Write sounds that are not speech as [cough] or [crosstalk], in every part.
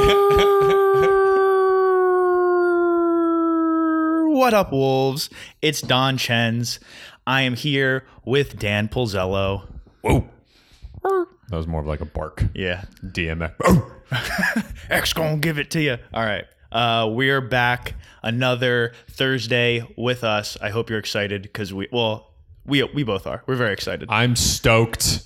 [laughs] what up, wolves? It's Don Chens. I am here with Dan Pulzello. Whoa. That was more of like a bark. Yeah, DMX. [laughs] X gonna give it to you. All right. Uh, we're back another Thursday with us. I hope you're excited because we, well, we we both are. We're very excited. I'm stoked.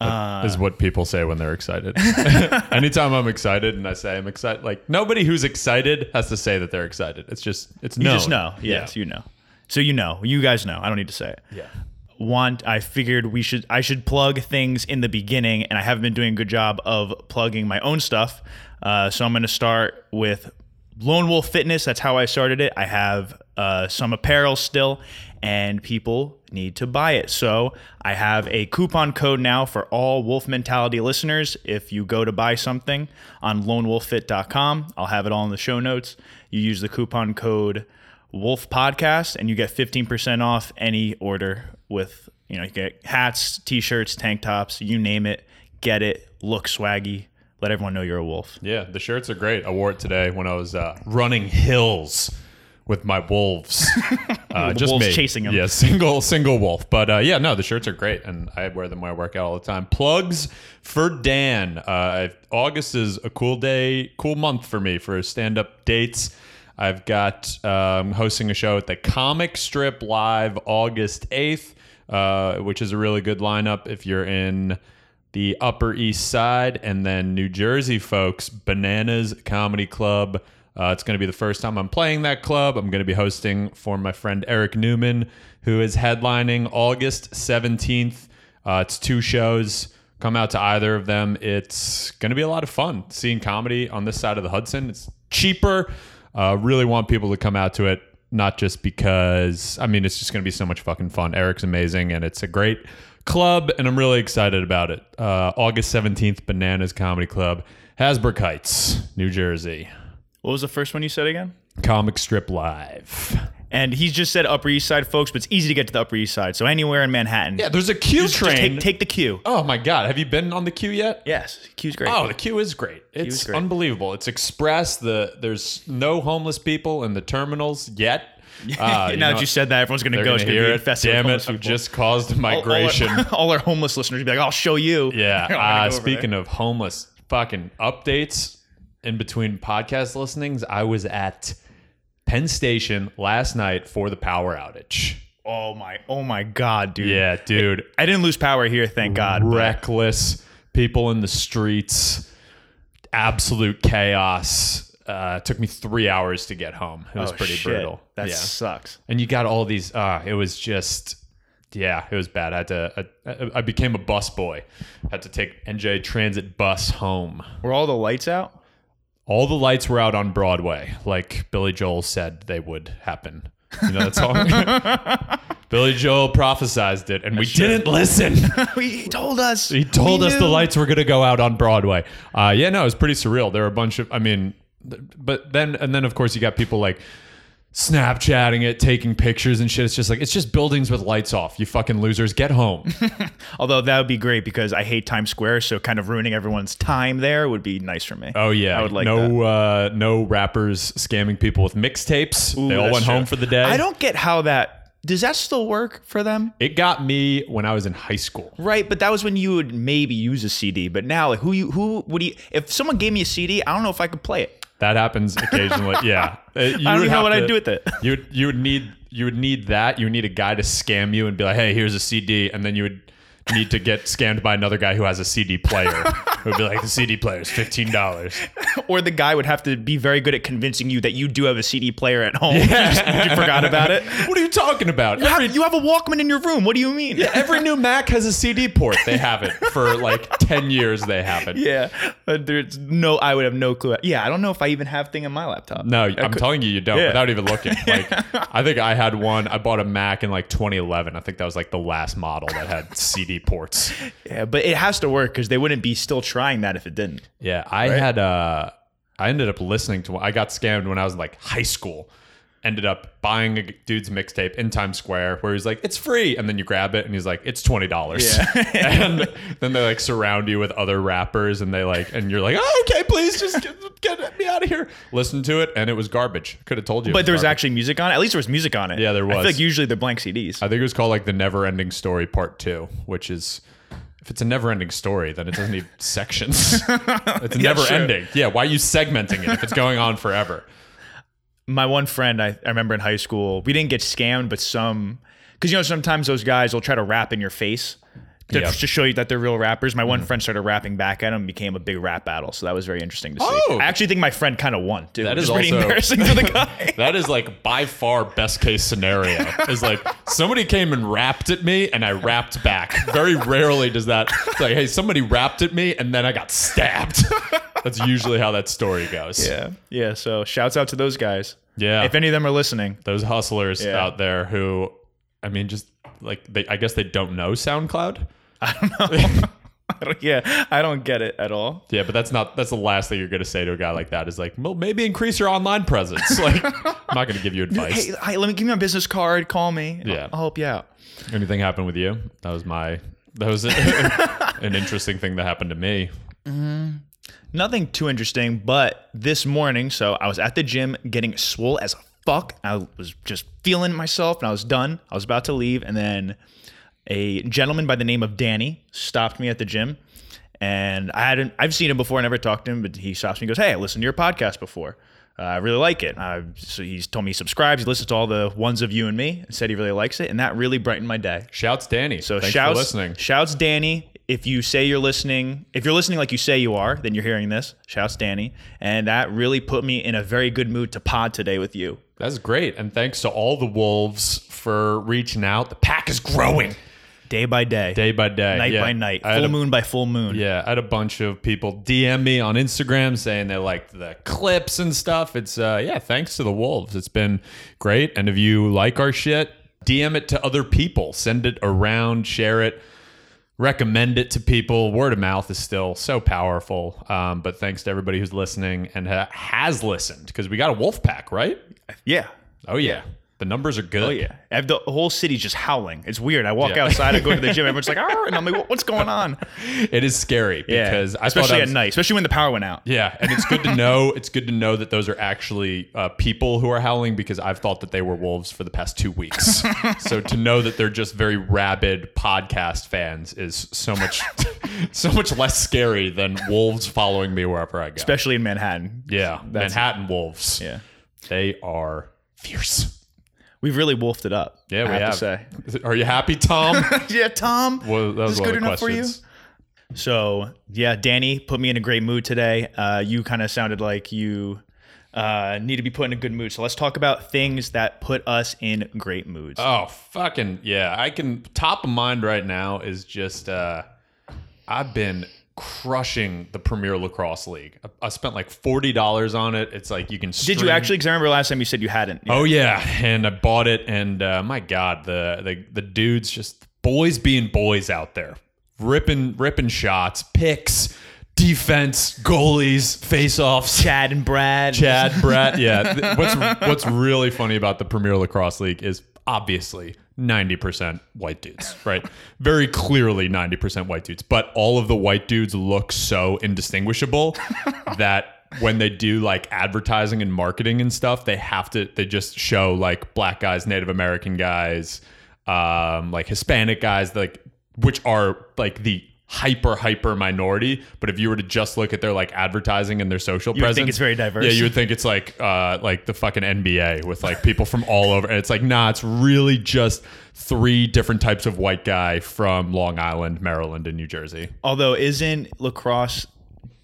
Uh, is what people say when they're excited. [laughs] [laughs] Anytime I'm excited and I say I'm excited, like nobody who's excited has to say that they're excited. It's just it's no. you just know. Yes, you know. So you know. You guys know. I don't need to say it. Yeah. want I figured we should I should plug things in the beginning and I haven't been doing a good job of plugging my own stuff. Uh, so I'm going to start with Lone Wolf Fitness. That's how I started it. I have uh, some apparel still, and people need to buy it. So I have a coupon code now for all Wolf Mentality listeners. If you go to buy something on lonewolffit.com, I'll have it all in the show notes. You use the coupon code Wolf Podcast, and you get 15% off any order with, you know, you get hats, t shirts, tank tops, you name it, get it, look swaggy, let everyone know you're a wolf. Yeah, the shirts are great. I wore it today when I was uh, running hills with my wolves. [laughs] Uh, just wolves me. chasing 'em. Yeah, single single wolf. But uh, yeah, no, the shirts are great, and I wear them when I work out all the time. Plugs for Dan. Uh, August is a cool day, cool month for me for stand up dates. I've got um, hosting a show at the Comic Strip Live August 8th, uh, which is a really good lineup if you're in the Upper East Side, and then New Jersey folks, Bananas Comedy Club. Uh, it's going to be the first time I'm playing that club. I'm going to be hosting for my friend Eric Newman, who is headlining August 17th. Uh, it's two shows. Come out to either of them. It's going to be a lot of fun seeing comedy on this side of the Hudson. It's cheaper. Uh, really want people to come out to it, not just because, I mean, it's just going to be so much fucking fun. Eric's amazing, and it's a great club, and I'm really excited about it. Uh, August 17th, Bananas Comedy Club, Hasbrouck Heights, New Jersey. What was the first one you said again? Comic Strip Live. And he just said Upper East Side, folks, but it's easy to get to the Upper East Side. So anywhere in Manhattan. Yeah, there's a Q Just train. take, take the Q. oh my God, have you been on the Q yet? Yes, Q's great. Oh, the Q is great. It's is great. unbelievable. It's express. The there's no homeless people in the terminals yet. [laughs] Uh, now you know, that you said that, everyone's going to go. gonna hear be it. Damn it! people. just caused a All- all our- migration. [laughs] All, our, homeless listeners will be like, "I'll show you." Yeah. [laughs] Uh, speaking of homeless, fucking updates in between podcast listenings, I was at Penn Station last night for the power outage. oh my, oh my God, dude. Yeah, dude. I didn't lose power here, thank God. but- Reckless people in the streets, absolute chaos. Uh, it took me three hours to get home. It was Oh, pretty shit. brutal. That yeah. sucks. and you got all these. Uh, it was just. Yeah, it was bad. I had to. I, I became a bus boy. Had to take NJ Transit bus home. Were all the lights out? All the lights were out on Broadway, like Billy Joel said they would happen. You know that song? [laughs] Billy Joel prophesized it, and we didn't listen. [laughs] he told us. He told us the lights were going to go out on Broadway. Uh, yeah, no, it was pretty surreal. There were a bunch of, I mean, but then, and then of course you got people like Snapchatting it, taking pictures and shit. It's just like, it's just buildings with lights off. You fucking losers, get home. [laughs] Although that would be great because I hate Times Square, so kind of ruining everyone's time there would be nice for me. Oh yeah, I would like no, uh, no rappers scamming people with mixtapes. They all went true. home for the day. I don't get how that does that still work for them? It got me when I was in high school. Right, but that was when you would maybe use a CD. But now, like, who you who would you? If someone gave me a CD, I don't know if I could play it. That happens occasionally. [laughs] yeah, Uh, you I don't even know what to- I'd do with it. [laughs] You you would need you would need that. You would need a guy to scam you and be like, "Hey, here's a CD," and then you would need to get scammed by another guy who has a CD player. It would be like the CD player is fifteen dollars. or the guy would have to be very good at convincing you that you do have a CD player at home. [laughs] you, just- you forgot about it. What are you talking about? You have, you have a Walkman in your room. What do you mean? Yeah, every new Mac has a CD port. They have it for like ten years. They have it. Yeah, but there's no. I would have no clue. Yeah, I don't know if I even have thing in my laptop. No, I'm telling you, you don't. Yeah. Without even looking. [laughs] Like, I think I had one. I bought a Mac in like 2011. I think that was like the last model that had CD ports. Yeah, but it has to work because they wouldn't be still trying that if it didn't. Yeah, I had uh I ended up listening to I got scammed when I was in like high school. Ended up buying a dude's mixtape in Times Square where he's like, it's free. And then you grab it and he's like, it's $20. Yeah. [laughs] and then they like surround you with other rappers and they like, and you're like, oh, okay, please just get, get me out of here. Listen to it. And it was garbage. Could have told you. But there was garbage. actually music on it. At least there was music on it. Yeah, there was. I was. like usually they're blank CDs. I think it was called like the Never Ending Story Part Two, which is if it's a never ending story, then it doesn't need sections. [laughs] It's never sure. ending. Yeah, why are you segmenting it if it's going on forever? My one friend I, I remember in high school we didn't get scammed but some because you know sometimes those guys will try to rap in your face to, Yep. to show you that they're real rappers my one mm-hmm. friend started rapping back at him and became a big rap battle so that was very interesting to see Oh. i actually think my friend kind of won too That is pretty also- embarrassing for the [laughs] guy That is like by far best case scenario. Is like somebody came and rapped at me and I rapped back. Very rarely does that. It's like, hey, somebody rapped at me and then I got stabbed. That's usually how that story goes. yeah yeah so shouts out to those guys Yeah. if any of them are listening Those hustlers Yeah. out there who, I mean, just like they, I guess they don't know SoundCloud. [laughs] I don't, know. [laughs] yeah i don't get it at all Yeah, but that's not that's the last thing you're gonna say to a guy like that is like, well, maybe increase your online presence. [laughs] Like, I'm not gonna give you advice. hey, hey let me give me my business card call me Yeah. I'll, I'll help you out Anything happen with you? That was my that was an interesting thing that happened to me. Mm-hmm. Nothing too interesting, but this morning, so I was at the gym getting swole as a fuck. I was just feeling myself and I was done. I was about to leave, and then a gentleman by the name of Danny stopped me at the gym. And I hadn't, I've seen him before, I never talked to him, but he stops me and goes, Hey, I listened to your podcast before. Uh, I really like it. Uh, so he's told me he subscribes. He listens to all the ones of you and me and said he really likes it. And that really brightened my day. Shouts Danny. So Thanks shouts, for listening. shouts Danny. If you say you're listening, if you're listening like you say you are, then you're hearing this. Shouts Danny, and that really put me in a very good mood to pod today with you. That's great. And thanks to all the wolves for reaching out. The pack is growing Day by day, day by day. night Yeah. by night, I had full a- moon by full moon. Yeah, I had a bunch of people DM me on Instagram saying they liked the clips and stuff. It's uh yeah, thanks to the wolves. It's been great. And if you like our shit, DM it to other people. Send it around, share it, recommend it to people. Word of mouth is still so powerful. Um, but thanks to everybody who's listening and ha- has listened because we got a wolf pack, right? yeah, Oh yeah. The numbers are good. oh yeah. I have the whole city's just howling. It's weird. I walk Yeah. outside, I go to the gym, [laughs] everyone's like, "Ah," and I'm like, "What's going on?" It is scary Yeah, because I especially I at night, especially when the power went out. Yeah, and it's good to [laughs] know. It's good to know that those are actually uh, people who are howling because I've thought that they were wolves for the past two weeks. [laughs] so to know that they're just very rabid podcast fans is so much, so much less scary than wolves following me wherever I go. Especially in Manhattan. yeah, That's- Manhattan wolves. Yeah, they are fierce. We've really wolfed it up. Yeah, we have, have. to say. Are you happy, Tom? [laughs] yeah, Tom. well, that was Is this good enough for you? So yeah, Danny put me in a great mood today. Uh, you kind of sounded like you uh, need to be put in a good mood. So let's talk about things that put us in great moods. Oh, fucking yeah. I can top of mind right now is just uh I've been crushing the Premier Lacrosse League. I, I spent like $40 on it. It's like you can Did you actually? Because I remember last time you said you hadn't. Oh yeah, and I bought it and uh, my god, the, the the dudes just boys being boys out there. Ripping ripping shots, picks, defense, goalies, face-offs. Chad and Brad. Chad, Brad. Yeah. What's what's really funny about the Premier Lacrosse League is obviously 90% white dudes, right? Very clearly 90% white dudes. But all of the white dudes look so indistinguishable [laughs] that when they do like advertising and marketing and stuff, they have to they just show like black guys, Native American guys, um, like Hispanic guys, like which are like the hyper hyper minority but if you were to just look at their like advertising and their social You presence think it's very diverse. yeah you would think it's like uh like the fucking nba with like people from all over and it's like nah it's really just three different types of white guy from long island maryland and new jersey Although isn't lacrosse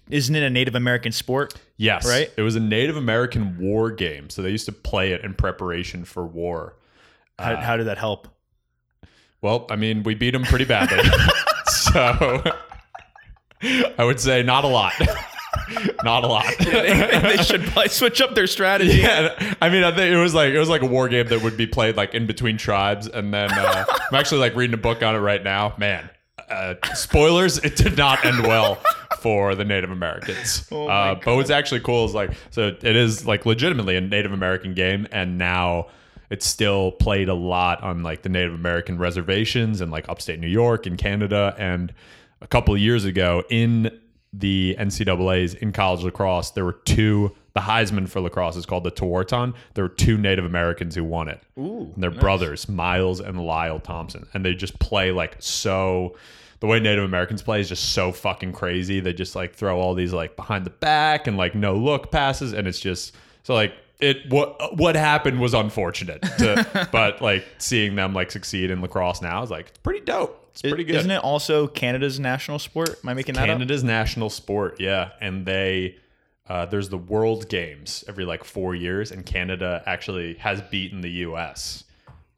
isn't it a Native American sport? yes Right? it was a native american war game so they used to play it in preparation for war How, Uh, how did that help? Well, I mean, we beat them pretty badly. [laughs] so [laughs] I would say not a lot. [laughs] not a lot. they should [laughs] probably switch up their strategy. yeah, I mean, I think it was like it was like a war game that would be played like in between tribes, and then uh, I'm actually like reading a book on it right now. Man, uh, spoilers, it did not end well for the Native Americans. Oh uh, but what's actually cool is like, so it is like legitimately a Native American game, and now it's still played a lot on like the Native American reservations and like upstate New York and Canada. And a couple of years ago in the NCAA's in college lacrosse, there were two. The Heisman for lacrosse is called the Tewaaraton. There were two Native Americans who won it. Ooh, And they're brothers, Miles and Lyle Thompson. And they just play like so the way Native Americans play is just so fucking crazy. They just like throw all these like behind the back and like no look passes and it's just so like it what what happened was unfortunate. To, [laughs] but like seeing them like succeed in lacrosse now is like it's pretty dope. It's pretty good. Isn't it also Canada's national sport? Am I making that up? Canada's national sport, yeah, and they uh, there's the World Games every like four years, and Canada actually has beaten the U.S.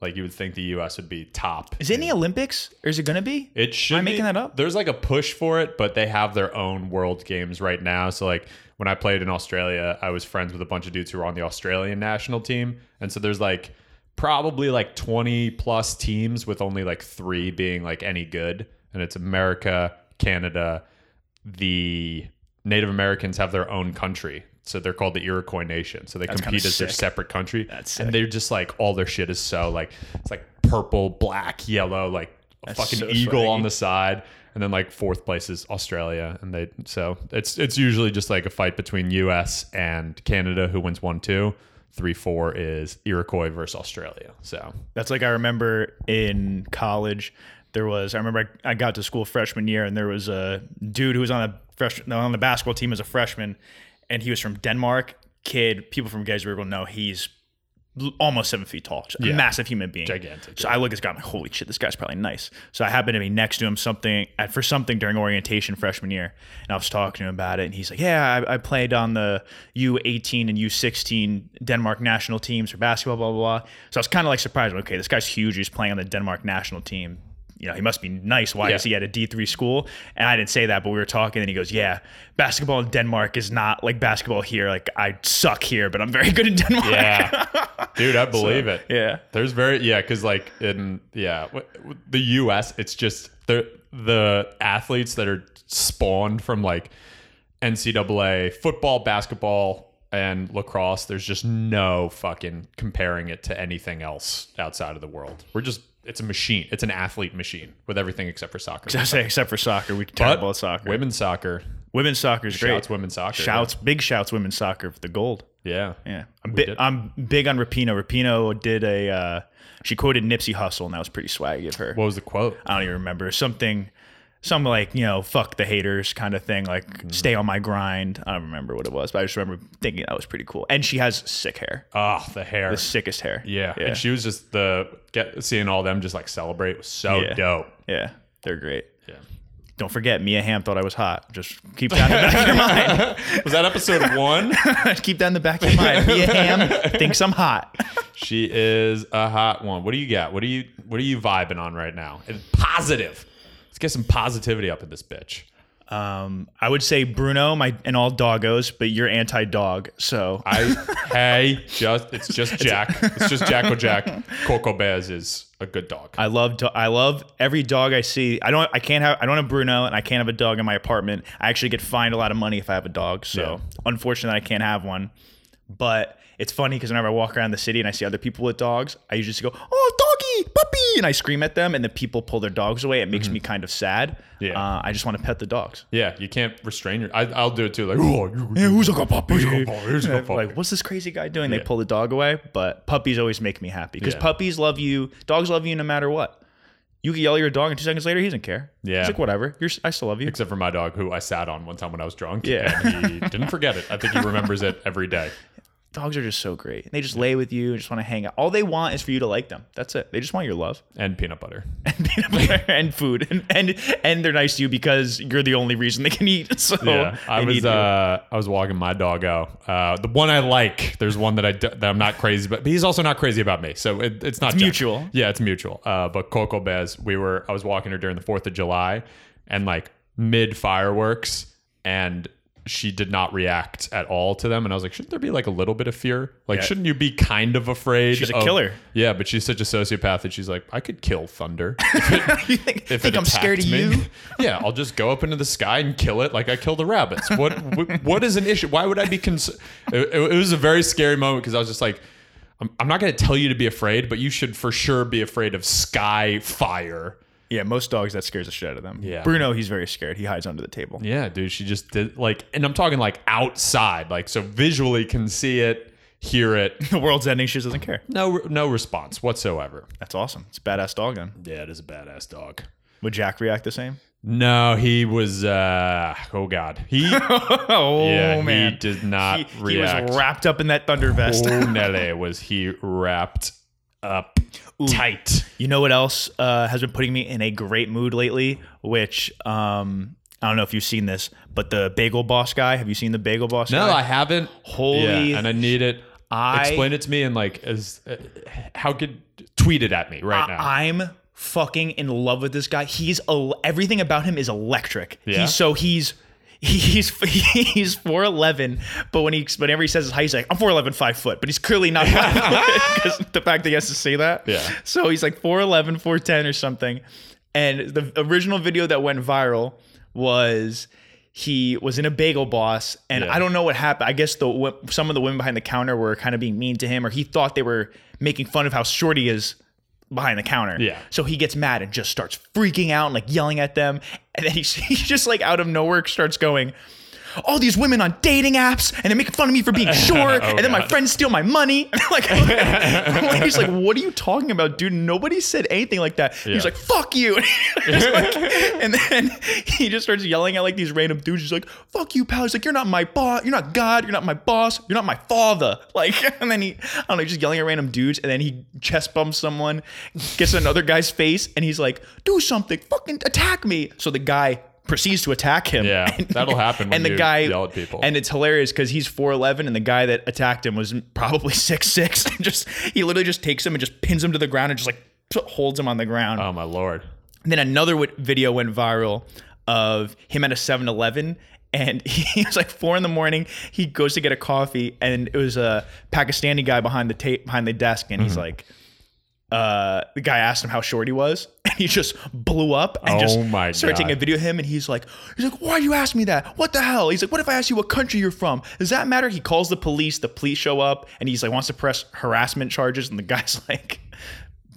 Like you would think the U.S. would be top. Is it in the Olympics or is it going to be? It should. Am I making that up? There's like a push for it, but they have their own World Games right now. So like when I played in Australia, I was friends with a bunch of dudes who were on the Australian national team, and so there's like probably like 20 plus teams with only like three being like any good, and it's America, Canada, the Native Americans have their own country. So they're called the Iroquois Nation. So they That's compete as their separate country. That's and they're just like all their shit is so like it's like purple, black, yellow, like a That's fucking so eagle on the side. And then like fourth place is Australia. And they so it's it's usually just like a fight between US and Canada who wins one two. Three four is Iroquois versus Australia. So That's like I remember in college. There was I remember I, I got to school freshman year and there was a dude who was on a fresh on the basketball team as a freshman, and he was from Denmark. Kid, people from Gettysburg will know he's almost seven feet tall, a Yeah. massive human being, Gigantic, So I look at this guy, I'm like, holy shit, this guy's probably nice. So I happened to be next to him something at, for something during orientation freshman year, and I was talking to him about it, and he's like, yeah, I, I played on the U18 and U16 Denmark national teams for basketball, blah blah blah. So I was kind of like surprised. Okay, this guy's huge. He's playing on the Denmark national team. You know, he must be nice. Why Yeah. is he at a D three school? And I didn't say that, but we were talking, and he goes, "Yeah, basketball in Denmark is not like basketball here. Like I suck here, but I'm very good in Denmark." yeah. [laughs] Dude, I believe it. yeah. There's very yeah, because like in yeah, the U.S. It's just the the athletes that are spawned from like NCAA football, basketball, and lacrosse. There's just no fucking comparing it to anything else outside of the world. We're just it's a machine. It's an athlete machine with everything except for soccer. [laughs] Say except for soccer, we talk about soccer. Women's soccer. Women's soccer is great. Shouts women's soccer. Shouts, big shouts, women's soccer for the gold. Yeah. Yeah, I'm, We bi- I'm big on Rapinoe. Rapinoe did a. Uh, she quoted Nipsey Hussle, and that was pretty swaggy of her. What was the quote? I don't even remember something, some like you know, fuck the haters kind of thing, like Mm-hmm. stay on my grind. I don't remember what it was, but I just remember thinking that was pretty cool. And she has sick hair, Oh, the hair. the sickest hair. yeah. yeah, And she was just the get seeing all them just like celebrate was so Yeah. dope. yeah, they're great. Yeah. Don't forget, Mia Hamm thought I was hot. Just keep that in the back of your [laughs] mind. Was that episode one? [laughs] keep that in the back of your mind. Mia Hamm thinks I'm hot. she is a hot one. What do you got? What are you what are you vibing on right now? And positive. Get some positivity up in this bitch. Um, I would say Bruno, my and all doggos, but you're anti-dog, so I hey, just it's just Jack. It's just Jacko Jack. Coco Bez is a good dog. I love do- I love every dog I see. I don't I can't have I don't have Bruno and I can't have a dog in my apartment. I actually get fined a lot of money if I have a dog. So Yeah. unfortunately I can't have one. But it's funny because whenever I walk around the city and I see other people with dogs, I usually just go, "Oh, doggy, puppy!" and I scream at them, and the people pull their dogs away. It makes me kind of sad. Mm-hmm. Yeah. uh, I just want to pet the dogs. yeah, you can't restrain your. I, I'll do it too. Like, oh, Yeah, who's like a puppy? Who's a puppy? Who's [laughs] like what's this crazy guy doing? They pull the dog away, but puppies always make me happy because Yeah. puppies love you. Dogs love you no matter what. You can yell at your dog, and two seconds later, he doesn't care. Yeah. He's like, whatever. You're, I still love you. except for my dog, who I sat on one time when I was drunk. Yeah. and he didn't forget it. I think he remembers it every day. [laughs] Dogs are just so great. They just lay with you, and just want to hang out. All they want is for you to like them. That's it. They just want your love And peanut butter. [laughs] and peanut butter [laughs] and food, and, and and they're nice to you because you're the only reason they can eat. [laughs] So Yeah, I was uh, I was walking my doggo. Uh, the one I like. There's one that I that I'm not crazy, but he's also not crazy about me. So it, it's not It's mutual. Yeah, it's mutual. Uh, but Coco Bez, we were I was walking her during the Fourth of July, and like mid fireworks, and she did not react at all to them, and I was like, shouldn't there be like a little bit of fear? Like, Yeah. shouldn't you be kind of afraid? She's a of- killer. Yeah, but she's such a sociopath that she's like, I could kill thunder. [laughs] you think, if think it I'm scared of me. you? [laughs] yeah, I'll just go up into the sky and kill it like I kill the rabbits. What what, what is an issue? Why would I be concerned? It, it was a very scary moment because I was just like, I'm, I'm not going to tell you to be afraid, but you should for sure be afraid of sky fire. Yeah, most dogs that scares the shit out of them. Yeah. Bruno, he's very scared. He hides under the table. Yeah, dude, she just did like, and I'm talking like outside, like so visually can see it, hear it. [laughs] The world's ending. She just doesn't care. No, no response whatsoever. That's awesome. It's a badass dog then. Yeah, it is a badass dog. Would Jack react the same? No, he was. uh Oh God, he. [laughs] oh yeah, man, he did not he, he was wrapped up in that thunder vest. Oh, [laughs] Nele was he wrapped up tight. You know what else uh, has been putting me in a great mood lately? Which um, I don't know if you've seen this, but the Bagel Boss guy. Have you seen the Bagel Boss? No, guy? I haven't. Holy- yeah, and I need it. I- Explain it to me and like as uh, how could tweet it at me right now. I, am fucking in love with this guy. He's everything about him is electric. Yeah? He's so he's he's [laughs] he's four eleven, but when he whenever he says his height, he's like I'm 4'11", 5 foot, but he's clearly not five [laughs] foot because the fact that he has to say that. Yeah. So he's like 4'11", 4'10", or something. And the original video that went viral was he was in a bagel boss and Yeah. i don't know what happened i guess the some of the women behind the counter were kind of being mean to him or he thought they were making fun of how short he is behind the counter Yeah. so he gets mad and just starts freaking out and like yelling at them and then he, [laughs] he just like out of nowhere starts going all these women on dating apps and they're making fun of me for being [laughs] oh, short and then my Oh, friends steal my money. [laughs] Like he's [laughs] like what are you talking about dude? Nobody said anything like that. He's like fuck you. Like- and then he just starts yelling at like these random dudes. He's like fuck you pal. He's like you're not my boss you're not god you're not my boss you're not my father. Like and then he i don't know he's just yelling at random dudes and then he chest bumps someone gets another guy's face and he's like do something fucking attack me. So the guy proceeds to attack him Yeah, [laughs] that'll happen when and the guy yell at people. and it's hilarious because he's 4'11 and the guy that attacked him was probably [laughs] 6'6 and [laughs] just he literally just takes him and just pins him to the ground and just like holds him on the ground oh my lord. and then another w- video went viral of him at a 7-Eleven. And he was like four in the morning. He goes to get a coffee, and it was a Pakistani guy behind the tape behind the desk, and Mm-hmm. he's like, uh, the guy asked him how short he was, and he just blew up and Oh just my started taking a video of him, and he's like, he's like, why you ask me that? What the hell? He's like, what if I ask you what country you're from? Does that matter? He calls the police. The police show up, and he's like, wants to press harassment charges, and the guy's [laughs] like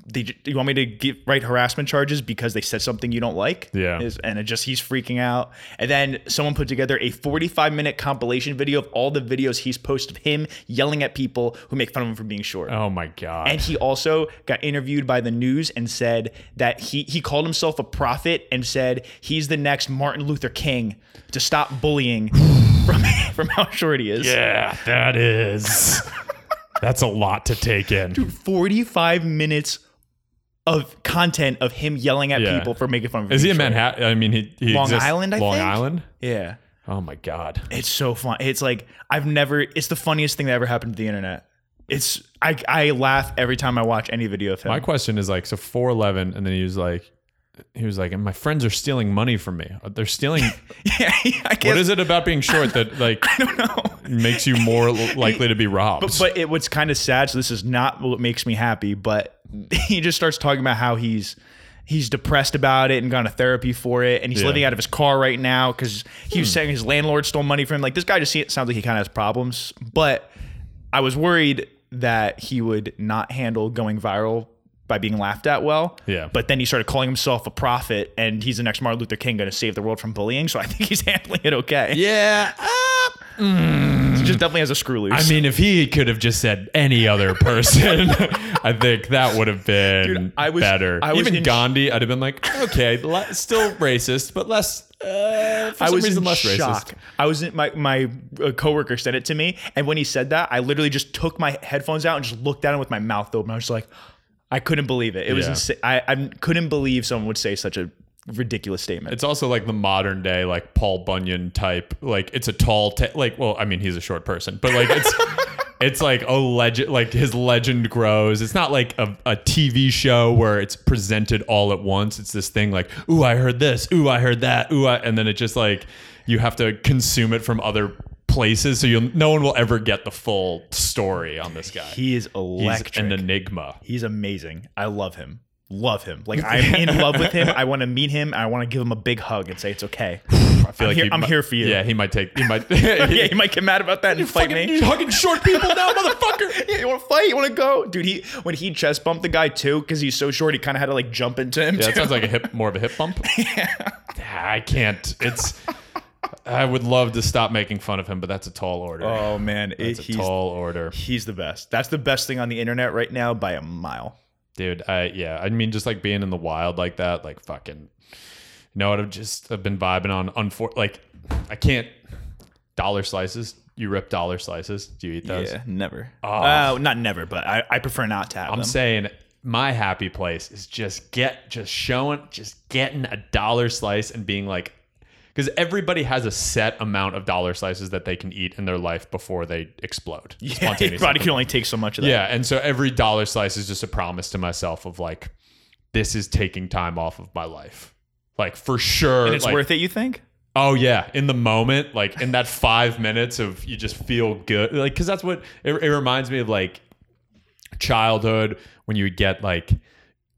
they, you want me to get, write harassment charges because they said something you don't like? Yeah. Is- and it just, he's freaking out. And then someone put together a 45 minute compilation video of all the videos he's posted of him yelling at people who make fun of him for being short. Oh my god. And he also got interviewed by the news and said that he, he called himself a prophet and said he's the next Martin Luther King to stop bullying [laughs] from, from how short he is. yeah, that is. [laughs] That's a lot to take in. 45 minutes of content of him yelling at Yeah. people for making fun of him. Is he in. Manhattan? I mean, he, he Long exists- Island, I think. Long think? Island. Yeah. Oh my god. It's so fun. It's like I've never it's the funniest thing that ever happened to the internet. It's I I laugh every time I watch any video of him. My question is like, so four eleven, and then he was like, he was like, and my friends are stealing money from me. Uh, they're stealing. [laughs] yeah, I guess what is it about being short that [laughs] like I don't know. makes you more likely to be robbed? But, but it, what's kind of sad, so this is not what makes me happy, but [laughs] he just starts talking about how he's he's depressed about it and gone to therapy for it, and he's Yeah. living out of his car right now because he was hmm. saying his landlord stole money from him. Like this guy just sounds like he kind of has problems. But I was worried that he would not handle going viral by being laughed at well. Yeah. But then he started calling himself a prophet, and he's the next Martin Luther King going to save the world from bullying. So I think he's [laughs] handling it okay. yeah. He just definitely has a screw loose. I mean, if he could have just said any other person, [laughs] [laughs] I think that would have been Dude, I was- better. I was Even in- Gandhi, I'd have been like, okay, le- still racist, but less. Uh, for I some was reason, in less shock. racist. I was in my my uh, coworker sent it to me, and when he said that, I literally just took my headphones out and just looked at him with my mouth open. I was just like, I couldn't believe it. It was Yeah. insane. I, I couldn't believe someone would say such a ridiculous statement. It's also like the modern day, like Paul Bunyan type. Like it's a tall, ta- like well, I mean, he's a short person, but like it's [laughs] it's like a legend like his legend grows it's not like a, a tv show where it's presented all at once it's this thing like ooh i heard this ooh i heard that ooh I, and then it just like you have to consume it from other places so you'll no one will ever get the full story on this guy He is he's electric. an enigma He's amazing. I love him. Love him. Like I'm in [laughs] love with him. I want to meet him. I want to give him a big hug and say it's okay. i feel I'm here- I'm might- here for you. yeah he might take he might [laughs] [laughs] yeah, he might get mad about that and fight Fucking- me. you hugging short people now motherfucker Yeah, you want to fight? You want to go, dude? He when he chest bumped the guy too because he's so short. He kind of had to like jump into him. Yeah, that sounds like a hip, more of a hip bump. yeah. I can't. It's. I would love to stop making fun of him, but that's a tall order. oh man, it, it's a tall order, he's the best. That's the best thing on the internet right now by a mile. Dude. I yeah. I mean, just like being in the wild like that, like fucking. You know what? I've just I've been vibing on. Unfor- like, I can't. Dollar slices. You rip dollar slices. Do you eat those? Yeah, never. Oh, not never, but I, I prefer not to have I'm them. saying my happy place is just get just showing just getting a dollar slice and being like because everybody has a set amount of dollar slices that they can eat in their life before they explode. [laughs] yeah, your body can only take so much of that. Yeah, and so every dollar slice is just a promise to myself of like, this is taking time off of my life, like for sure. and it's like, worth it. You think? Oh yeah, in the moment, like in that five minutes of you just feel good, like because that's what it, it reminds me of, like childhood when you would get like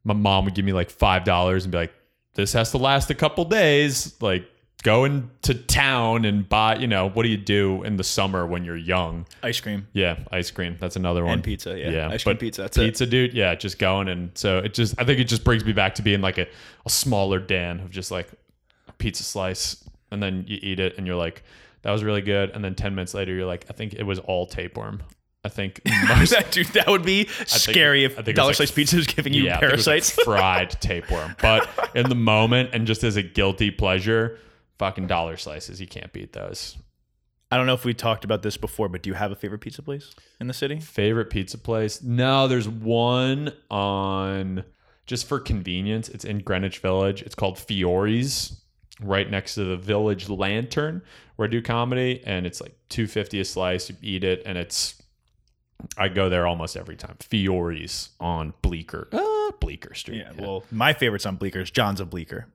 my mom would give me like five dollars and be like, "This has to last a couple days." Like going to town and buy, you know, what do you do in the summer when you're young? Ice cream Yeah, ice cream. That's another one. and pizza. Yeah, Yeah, ice cream but pizza. That's it. pizza, dude. Yeah, just going and so it just I think it just brings me back to being like a, a smaller Dan of just like a pizza slice and then you eat it and you're like that was really good and then ten minutes later you're like I think it was all tapeworm. I think [laughs] most that, dude, that would be scary I if think it was dollar like- slice pizza is giving you yeah, I think it was, like, parasites. [laughs] fried tapeworm. But in the moment and just as a guilty pleasure, fucking dollar slices, you can't beat those. I don't know if we talked about this before, but do you have a favorite pizza place in the city? Favorite pizza place? No, there's one on just for convenience. It's in Greenwich Village. It's called Fiore's, right next to the Village Lantern, where I do comedy, and it's like two fifty a slice. You eat it, and it's I go there almost every time. Fiore's on Bleecker, uh, Bleecker Street. Yeah, well, my favorite's on Bleecker is John's of Bleecker.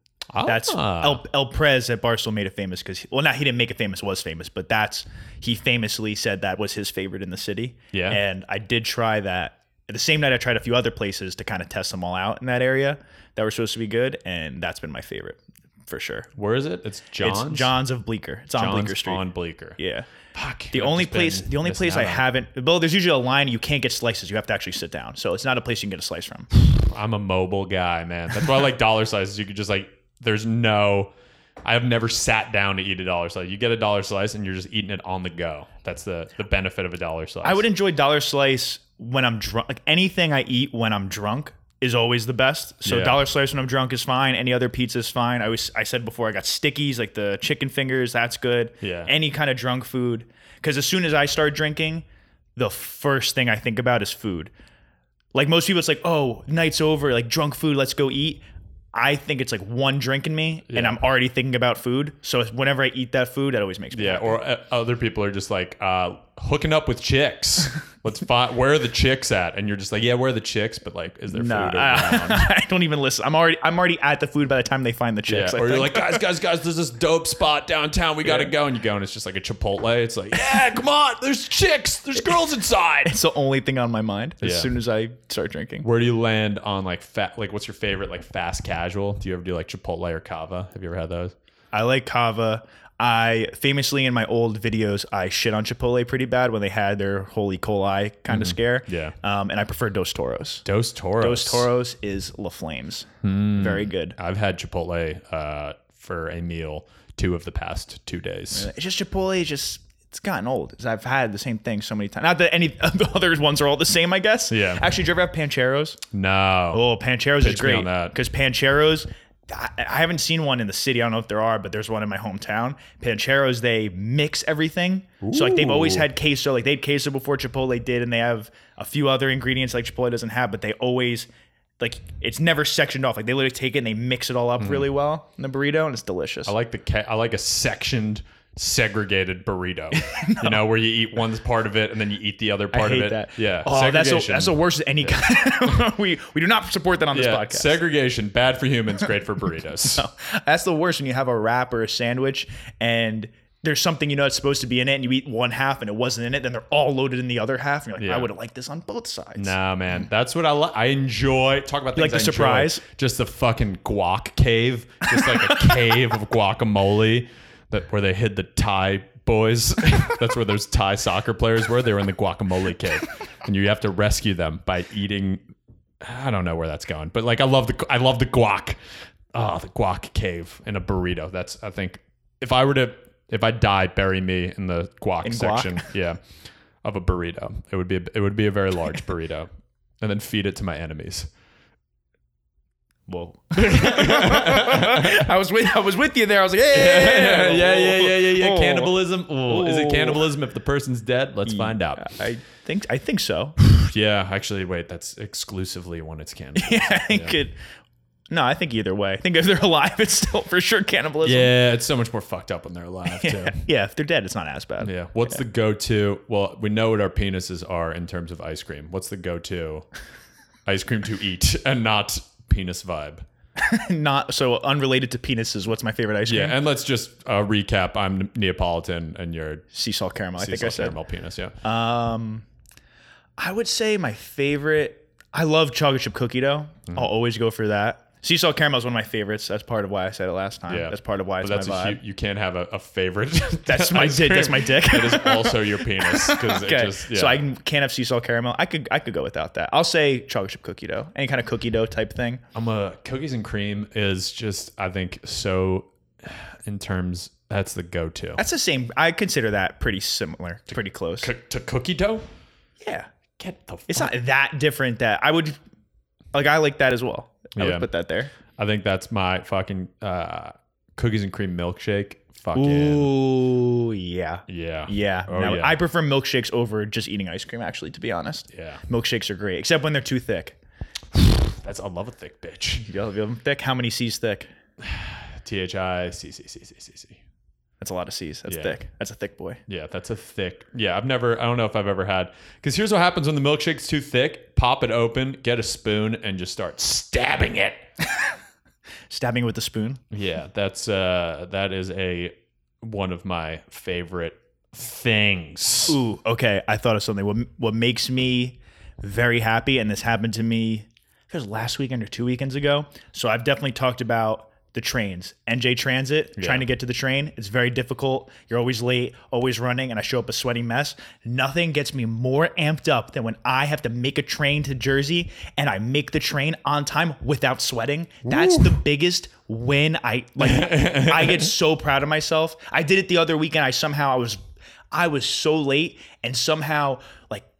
That's Ah. El, El Prez at Barcelona made it famous because, well, not he didn't make it famous, was famous, but that's he famously said that was his favorite in the city. Yeah. and I did try that. The same night, I tried a few other places to kind of test them all out in that area that were supposed to be good, and that's been my favorite for sure. Where is it? It's John's. It's John's of Bleecker. It's on John's Bleecker Street. on Bleecker. yeah. Fuck. The I've only place, the only place I haven't. Well, there's usually a line you can't get slices. You have to actually sit down. So it's not a place you can get a slice from. I'm a mobile guy, man. That's why I like dollar slices. You could just like, there's no. I have never sat down to eat a dollar slice. You get a dollar slice and you're just eating it on the go. That's the the benefit of a dollar slice. I would enjoy dollar slice when I'm drunk. Like anything I eat when I'm drunk is always the best. So Yeah. dollar slice when I'm drunk is fine. Any other pizza is fine. I was I said before I got stickies like the chicken fingers. That's good. Yeah. Any kind of drunk food. Because as soon as I start drinking, the first thing I think about is food. Like most people, it's like, oh, night's over. Like drunk food. Let's go eat. I think it's like one drink in me, and I'm already thinking about food. So whenever I eat that food, that always makes me Yeah, happy. or uh, other people are just like uh, hooking up with chicks. [laughs] Let's find where are the chicks at, and you're just like, yeah, where are the chicks? But like, is there Nah, food around? I, [laughs] I don't even listen. I'm already I'm already at the food by the time they find the Yeah, chicks. I or you're think. like, guys, guys, guys, there's this dope spot downtown. We got to go. And you go, and it's just like a Chipotle. It's like, [laughs] yeah, come on. There's chicks. There's girls inside. it's the only thing on my mind as Yeah. soon as I start drinking. Where do you land on like fat? Like, what's your favorite like fast casual? Do you ever do like Chipotle or Cava? Have you ever had those? I like Cava. I famously in my old videos I shit on Chipotle pretty bad when they had their holy coli kind of scare. Mm-hmm. Yeah. Um, and I prefer Dos Toros. Dos Toros. Dos Toros is La Flames. Hmm. Very good. I've had Chipotle uh, for a meal two of the past two days. It's just Chipotle. is just it's gotten old. I've had the same thing so many times. Not that any [laughs] of the other ones are all the same, I guess. Yeah. Actually, did you ever have Pancheros? No. Oh, Pancheros is Pitch me great because Pancheros. I I haven't seen one in the city. I don't know if there are, but there's one in my hometown. Pancheros, they mix everything. So like they've always had queso. Like they had queso before Chipotle did, and they have a few other ingredients like Chipotle doesn't have. But they always like it's never sectioned off. Like they literally take it and they mix it all up mm. really well in the burrito, and it's delicious. I like the ca- I like a sectioned segregated burrito. [laughs] You know, where you eat one part of it and then you eat the other part of it. that. Yeah. Oh, that's the, that's the worst any kind. [laughs] we we do not support that on this yeah. podcast. Segregation, bad for humans, great for burritos. [laughs] That's the worst when you have a wrap or a sandwich and there's something you know it's supposed to be in it and you eat one half and it wasn't in it, then they're all loaded in the other half. And you're like, Yeah. I would have liked this on both sides. Nah, man, that's what I like. I enjoy. Talk about like the I enjoy. surprise? Just the fucking guac cave, just like a cave of guacamole that where they hid the Thai boys. [laughs] that's where those Thai soccer players were. They were in the guacamole cave, and you have to rescue them by eating. I don't know where that's going, but like I love the I love the guac. Oh, the guac cave in a burrito. That's I think if I were to if I die, bury me in the guac In guac? section. Yeah, of a burrito. It would be a, it would be a very large [laughs] burrito, and then feed it to my enemies. Whoa. [laughs] [laughs] I was with I was with you there. I was like, hey, yeah, yeah, yeah, yeah, yeah. Oh. Cannibalism. Ooh, Is it Oh. cannibalism if the person's dead? Let's find out. I think I think so. [sighs] Yeah, actually, wait. That's exclusively when it's [laughs] cannibalism. Yeah, I think it. No, I think either way. I think if they're alive, it's still for sure cannibalism. Yeah, it's so much more fucked up when they're alive too. Yeah, yeah, if they're dead, it's not as bad. Yeah. What's the go-to? Well, we know what our penises are in terms of ice cream. What's the go-to ice cream to eat and not penis vibe? [laughs] Not so unrelated to penises. What's my favorite ice cream? Yeah, and let's just uh, recap. I'm Neapolitan, and you're Sea salt caramel. I sea think I salt said. caramel penis. Yeah. Um, I would say my favorite. I love chocolate chip cookie dough. Mm-hmm. I'll always go for that. Sea salt caramel is one of my favorites. That's part of why I said it last time. Yeah. That's part of why But it's that's my a vibe. hu- you can't have a, a favorite. [laughs] That's [laughs] my ice dick. That's my dick. That is also your [laughs] penis Okay, it just yeah. so I can- can't have sea salt caramel. I could I could go without that. I'll say chocolate chip cookie dough, any kind of cookie dough type thing. I'm a cookies and cream is just I think so in terms that's the go-to. That's the same. I consider that pretty similar, pretty close. To cookie dough? Yeah, Get the it's not that different. That I would like. I like that as well. I Yeah. would put that there. I think that's my fucking uh, cookies and cream milkshake. Fucking Ooh, yeah. yeah. Yeah. Oh, No, yeah. I prefer milkshakes over just eating ice cream, actually, to be honest. Yeah. Milkshakes are great, except when they're too thick. [sighs] That's I love a thick bitch. You love them thick? How many C's thick? [sighs] T H I C C C C C C. That's a lot of C's. That's Yeah. thick. That's a thick boy. Yeah, that's a thick. Yeah, I've never. I don't know if I've ever had. Because here's what happens when the milkshake's too thick. Pop it open, get a spoon, and just start stabbing it. [laughs] Stabbing with a spoon. Yeah, that's uh, that is a one of my favorite things. Ooh, okay. I thought of something. What what makes me very happy, and this happened to me, it was last weekend or two weekends ago. So I've definitely talked about the trains, NJ Transit, trying to get to the train. It's very difficult. You're always late, always running, and I show up a sweaty mess. Nothing gets me more amped up than when I have to make a train to Jersey and I make the train on time without sweating. That's the biggest win. I like. [laughs] I get so proud of myself. I did it the other weekend. I somehow I was I was so late and somehow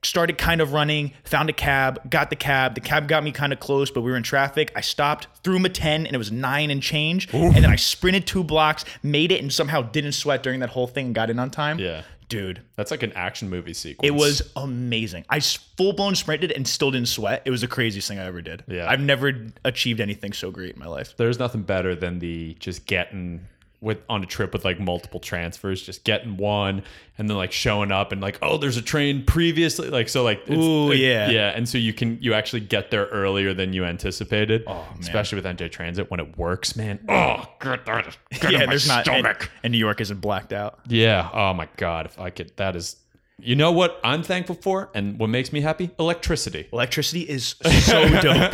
started kind of running, found a cab, got the cab. The cab got me kind of close, but we were in traffic. I stopped, threw him a 10 and it was nine and change. And then I sprinted two blocks, made it and somehow didn't sweat during that whole thing and got in on time. Yeah, Dude, that's like an action movie sequence. it was amazing. I full blown sprinted and still didn't sweat. It was the craziest thing I ever did. Yeah. I've never achieved anything so great in my life. There's nothing better than the just getting with on a trip with like multiple transfers, just getting one and then like showing up and like, oh, there's a train previously, like so like it's, Ooh, like, yeah. yeah, and so you can you actually get there earlier than you anticipated. Oh, especially with NJ Transit when it works, man. Oh, good, good [laughs] Yeah, there's not. And, and New York isn't blacked out. Yeah. Oh my god, if I could, that is. You know what I'm thankful for, and what makes me happy? Electricity. Electricity is so [laughs] dope.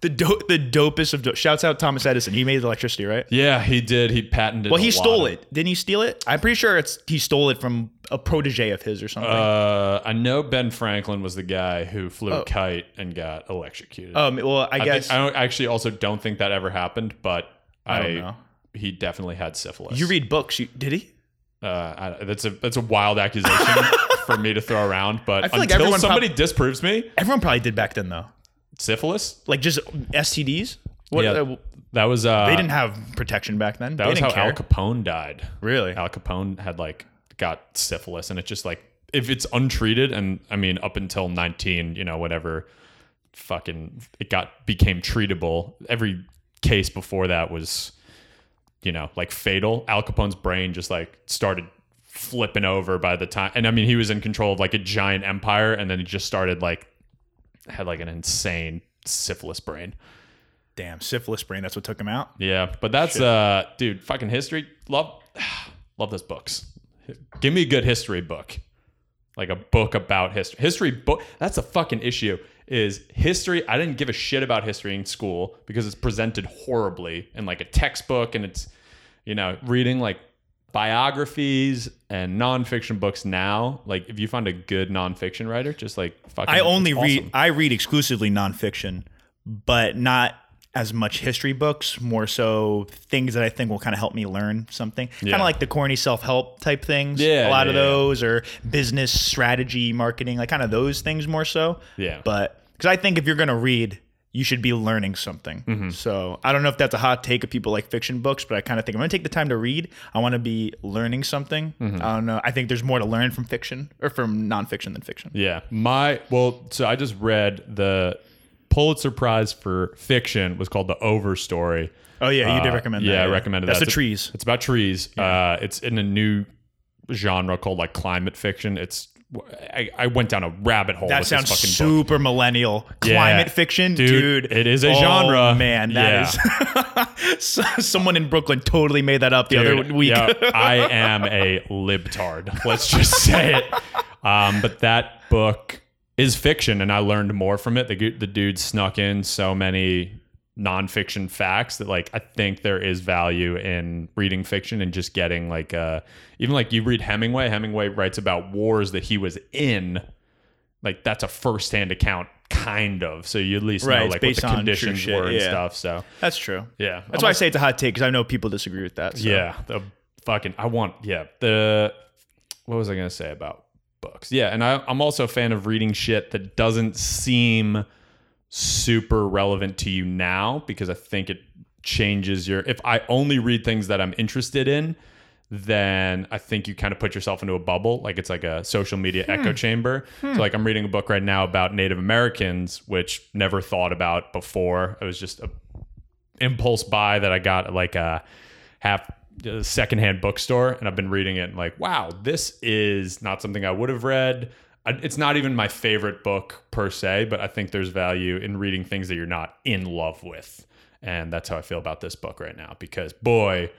the dope, the dopest of dope. Shouts out Thomas Edison. He made electricity, right? Yeah, he did. He patented. Well, he stole it. Didn't he steal it? I'm pretty sure it's he stole it from a protege of his or something. Uh, I know Ben Franklin was the guy who flew a kite and got electrocuted. um, well, I, I, guess think, I actually also don't think that ever happened, but I, don't know. he definitely had syphilis. you read books. You, did he? Uh, I, that's a that's a wild accusation [laughs] for me to throw around, but like until everyone somebody disproves me, Everyone probably did back then, though. syphilis. Like just STDs. What? yeah, uh, that was uh, they didn't have protection back then. that they was how care. Al Capone died. really? Al Capone had like got syphilis, and it's just like if it's untreated, and I mean up until nineteen, you know, whatever, fucking it got became treatable. Every case before that was you know, like fatal. Al Capone's brain just like started flipping over by the time, and I mean, he was in control of like a giant empire, and then he just started like had like an insane syphilis brain. Damn, syphilis brain. That's what took him out. Yeah, but that's uh, dude, fucking history. Love, [sighs] love those books. Give me a good history book, like a book about history. History book. That's a fucking issue. Is history? I didn't give a shit about history in school because it's presented horribly in like a textbook, and it's, you know, reading like biographies and nonfiction books now. Like, if you find a good nonfiction writer, just like fucking. I only it's read. I read exclusively nonfiction, but not as much history books, more so things that I think will kind of help me learn something. Kind of like the corny self-help type things. Yeah, a lot yeah, of yeah. those or business strategy, marketing, like kind of those things more so. Yeah. But cuz I think if you're going to read you should be learning something. Mm-hmm. So I don't know if that's a hot take of people like fiction books, but I kind of think I'm going to take the time to read. I want to be learning something. Mm-hmm. I don't know. I think there's more to learn from fiction or from nonfiction than fiction. Yeah. My well, so I just read the Pulitzer Prize for fiction was called The Overstory. Oh yeah, you did Uh, recommend that. yeah. I recommended That's that. That's the trees. It's about trees. Uh, it's in a new genre called like climate fiction. It's I, I went down a rabbit hole. That with sounds this fucking book. super millennial. Yeah. Climate fiction, Dude, dude. it is a Oh, genre. Man, that is. So- [laughs] Someone in Brooklyn totally made that up the Dude, other week. yeah, [laughs] I am a libtard. Let's just say it. Um, but that book is fiction, and I learned more from it. The, the dude snuck in so many nonfiction facts that, like, I think there is value in reading fiction and just getting like, uh, even like you read Hemingway. Hemingway writes about wars that he was in. Like that's a firsthand account, kind of. So you at least Right, know like what the conditions were and yeah. stuff. So That's true. yeah, That's why I say it's a hot take because I know people disagree with that. So. yeah, the fucking I want yeah the what was I gonna say about books? Yeah, and I, I'm also a fan of reading shit that doesn't seem super relevant to you now because I think it changes your. If I only read things that I'm interested in, then I think you kind of put yourself into a bubble. Like it's like a social media hmm. echo chamber. So hmm. like I'm reading a book right now about Native Americans, which never thought about before. It was just a impulse buy that I got at like a half a secondhand bookstore, and I've been reading it and like, wow, this is not something I would have read. It's not even my favorite book per se, but I think there's value in reading things that you're not in love with, and that's how I feel about this book right now. Because boy,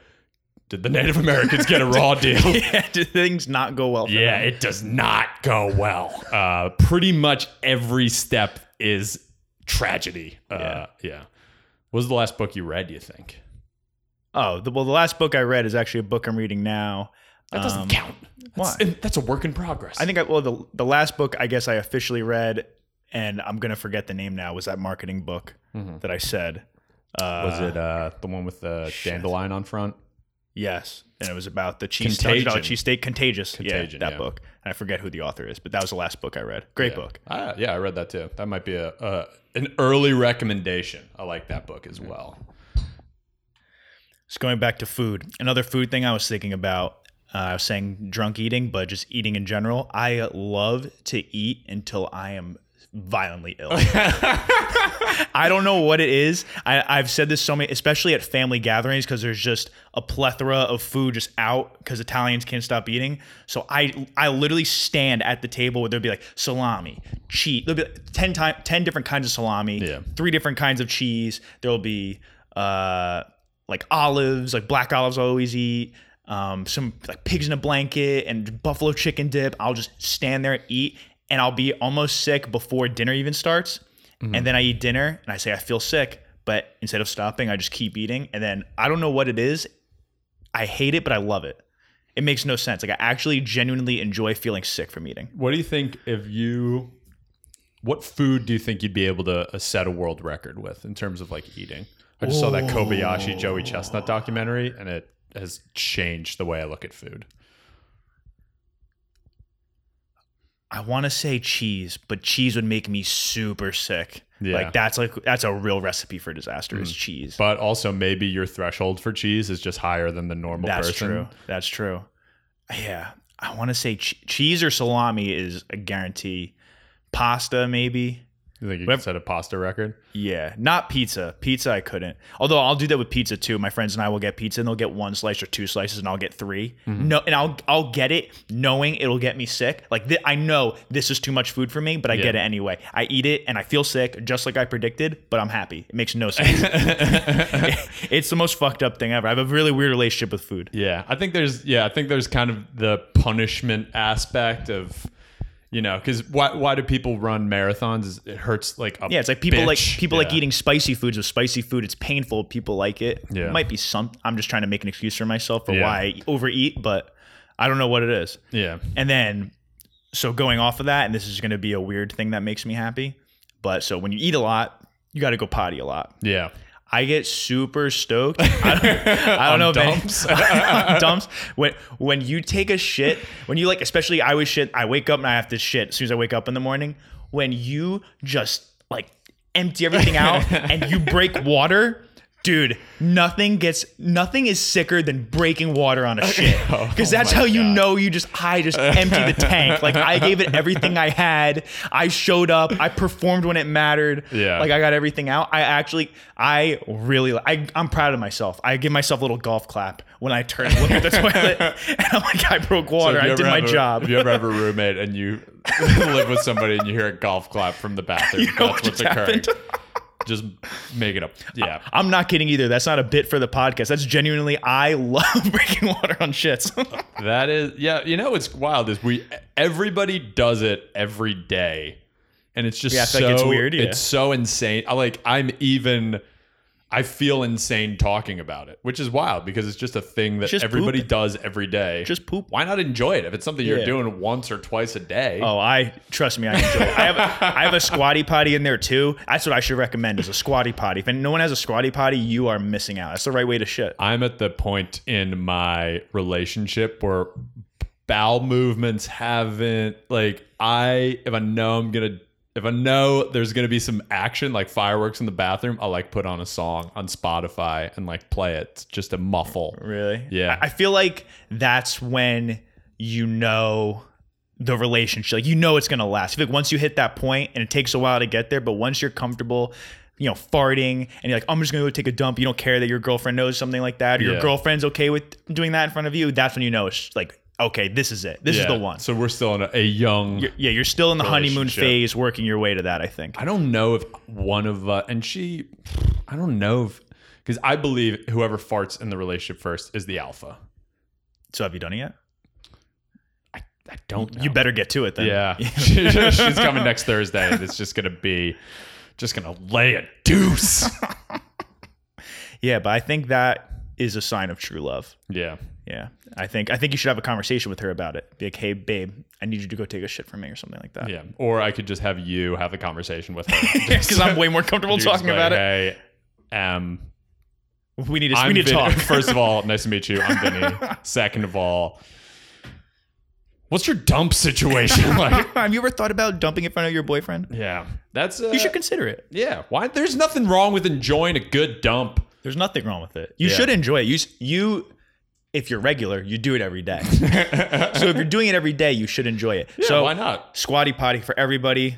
did the Native Americans get a [laughs] raw deal? yeah, do things not go well for Yeah, them? it does not go well. Uh, pretty much every step is tragedy. Uh, Yeah. yeah. What was the last book you read? Do you think Oh, the, well, the last book I read is actually a book I'm reading now. That doesn't Um, count? That's, why? That's a work in progress. I think I, well, the the last book I guess I officially read, and I'm gonna forget the name now. Was that marketing book that I said? Uh, was it uh, the one with the dandelion on front? Yes, and it was about the cheese Contagion. $100 cheesesteak. Contagious. Contagion, yeah, that yeah. book. And I forget who the author is, but that was the last book I read. Great yeah. book. Ah, yeah, I read that too. That might be a, a an early recommendation. I like that book as well. Just going back to food. Another food thing I was thinking about. Uh, I was saying drunk eating, but just eating in general. I love to eat until I am violently ill. [laughs] I don't know what it is. I, I've said this so many, especially at family gatherings, because there's just a plethora of food just out because Italians can't stop eating. So I I literally stand at the table where there'll be like salami, cheese. There'll be like 10 time, 10 different kinds of salami, Yeah. three different kinds of cheese. There'll be uh like olives, like black olives I always eat. Um, some like pigs in a blanket and buffalo chicken dip. I'll just stand there and eat, and I'll be almost sick before dinner even starts. And then I eat dinner and I say I feel sick, but instead of stopping, I just keep eating. And then I don't know what it is. I hate it, but I love it. It makes no sense. Like I actually genuinely enjoy feeling sick from eating. What do you think if you? What food do you think you'd be able to uh, set a world record with in terms of like eating? I just saw that Kobayashi Joey Chestnut documentary, and it has changed the way I look at food. I want to say cheese, but cheese would make me super sick. Yeah. Like that's like that's a real recipe for disaster is mm. cheese. But also, maybe your threshold for cheese is just higher than the normal person That's person. true. That's true. Yeah, I want to say che- cheese or salami is a guarantee. Pasta maybe. You think you could set a pasta record? Yeah, not pizza. Pizza I couldn't. Although I'll do that with pizza too. My friends and I will get pizza and they'll get one slice or two slices and I'll get 3 Mm-hmm. No, and I'll I'll get it knowing it'll get me sick. Like th- I know this is too much food for me, but I get it anyway. I eat it and I feel sick just like I predicted, but I'm happy. It makes no sense. [laughs] [laughs] it's the most fucked up thing ever. I have a really weird relationship with food. Yeah, I think there's yeah, I think there's kind of the punishment aspect of you know because why why do people run marathons? It hurts like Yeah, it's like people like bitch. people like eating spicy foods with spicy food. It's painful. People like it. Yeah. It might be some. I'm just trying to make an excuse for myself for Yeah. why I overeat, but I don't know what it is. Yeah, And then, so going off of that, and this is going to be a weird thing that makes me happy. But so when you eat a lot, you got to go potty a lot. yeah. I get super stoked. I don't, I don't [laughs] know dumps? [laughs] dumps. When when you take a shit, when you like, especially I always shit. I wake up and I have to shit as soon as I wake up in the morning. When you just like empty everything out [laughs] and you break water. Dude, nothing gets nothing is sicker than breaking water on a [laughs] shit. Because Oh that's my how you God. know you just I just emptied the tank. Like I gave it everything I had. I showed up. I performed when it mattered. Yeah. Like I got everything out. I actually, I really, I, I'm proud of myself. I give myself a little golf clap when I turn and look at the [laughs] toilet, and I'm like, I broke water. you I did my a- job. If you ever have a roommate and you [laughs] live with somebody and you hear a golf clap from the bathroom, You know that's what what's just occurring. Just make it up. Yeah. I'm not kidding either. That's not a bit for the podcast. That's genuinely, I [laughs] love breaking water on shits. [laughs] That is, yeah. You know, what's wild is we everybody does it every day, and it's just Yeah, so like it's weird, yeah. It's so insane. I like. I'm even. I feel insane talking about it, which is wild because it's just a thing that Just everybody pooping. does every day. Just poop. Why not enjoy it if it's something you're Yeah. doing once or twice a day? Oh, I trust me, I enjoy it. I have a, I have a squatty potty in there too. That's what I should recommend is a squatty potty. If no one has a squatty potty, you are missing out. That's the right way to shit. I'm at the point in my relationship where bowel movements haven't like I if I know I'm gonna if I know there's gonna be some action like fireworks in the bathroom, I'll like put on a song on Spotify and like play it just to muffle. Really? Yeah. I I feel like that's when you know the relationship. Like you know it's gonna last. I feel like once you hit that point, and it takes a while to get there, but once you're comfortable, you know, farting, and you're like, I'm just gonna go take a dump. You don't care that your girlfriend knows something like that, or your Yeah. girlfriend's okay with doing that in front of you. That's when you know it's like, okay, this is it. This is the one. So we're still in a, a young You're- yeah, you're still in the honeymoon phase, working your way to that. I think. I don't know if one of uh, and she I don't know if because I believe whoever farts in the relationship first is the alpha. So have you done it yet? I, I don't know. You better get to it then. Yeah. [laughs] [laughs] She's coming next Thursday. and It's just going to be, just going to lay a deuce. [laughs] yeah, but I think that is a sign of true love. yeah. Yeah, I think I think you should have a conversation with her about it. Be like, hey, babe, I need you to go take a shit for me or something like that. Yeah. Or I could just have you have a conversation with her. [laughs] because I'm way more comfortable talking like, about it. Hey, um, We need to I'm we need to talk. First of all, [laughs] nice to meet you. I'm Vinny. Second of all, what's your dump situation [laughs] like? have you ever thought about dumping in front of your boyfriend? Yeah. That's, uh, You should consider it. yeah. Why? There's nothing wrong with enjoying a good dump. There's nothing wrong with it. You Yeah. should enjoy it. You you. If you're regular, you do it every day. [laughs] so if you're doing it every day, you should enjoy it. Yeah, so why not? Squatty potty for everybody.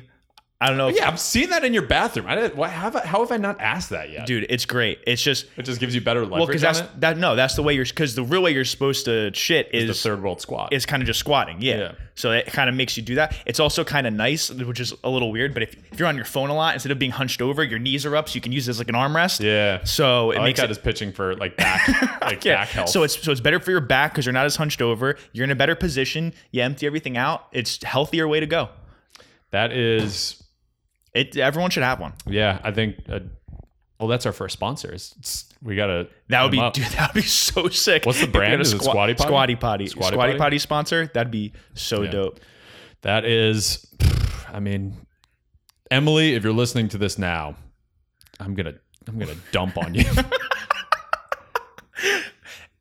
I don't know. If, Yeah, I've seen that in your bathroom. I didn't, why have I, how have I not asked that yet? dude, it's great. It's just It just gives you better well leverage because on that's it. that. No, that's the way you're because the real way you're supposed to shit is The third world squat. is kind of just squatting. Yeah. Yeah. So it kind of makes you do that. It's also kind of nice, which is a little weird. But if, if you're on your phone a lot, instead of being hunched over, your knees are up, so you can use it as like an armrest. yeah. So it I like makes that it. as pitching for like back, [laughs] like back health. So it's so it's better for your back because you're not as hunched over. You're in a better position. You empty everything out. It's healthier way to go. that is, It everyone should have one. yeah. I think. Uh, well, that's our first sponsor. It's, it's- we gotta. That would be hit 'em up. dude. That would be so sick. What's the brand? Is it Squatty Potty? Squatty Potty. Squatty Squatty, Potty? Potty sponsor. That'd be so dope. That is, I mean, Emily, if you're listening to this now, I'm gonna I'm gonna dump on you. [laughs]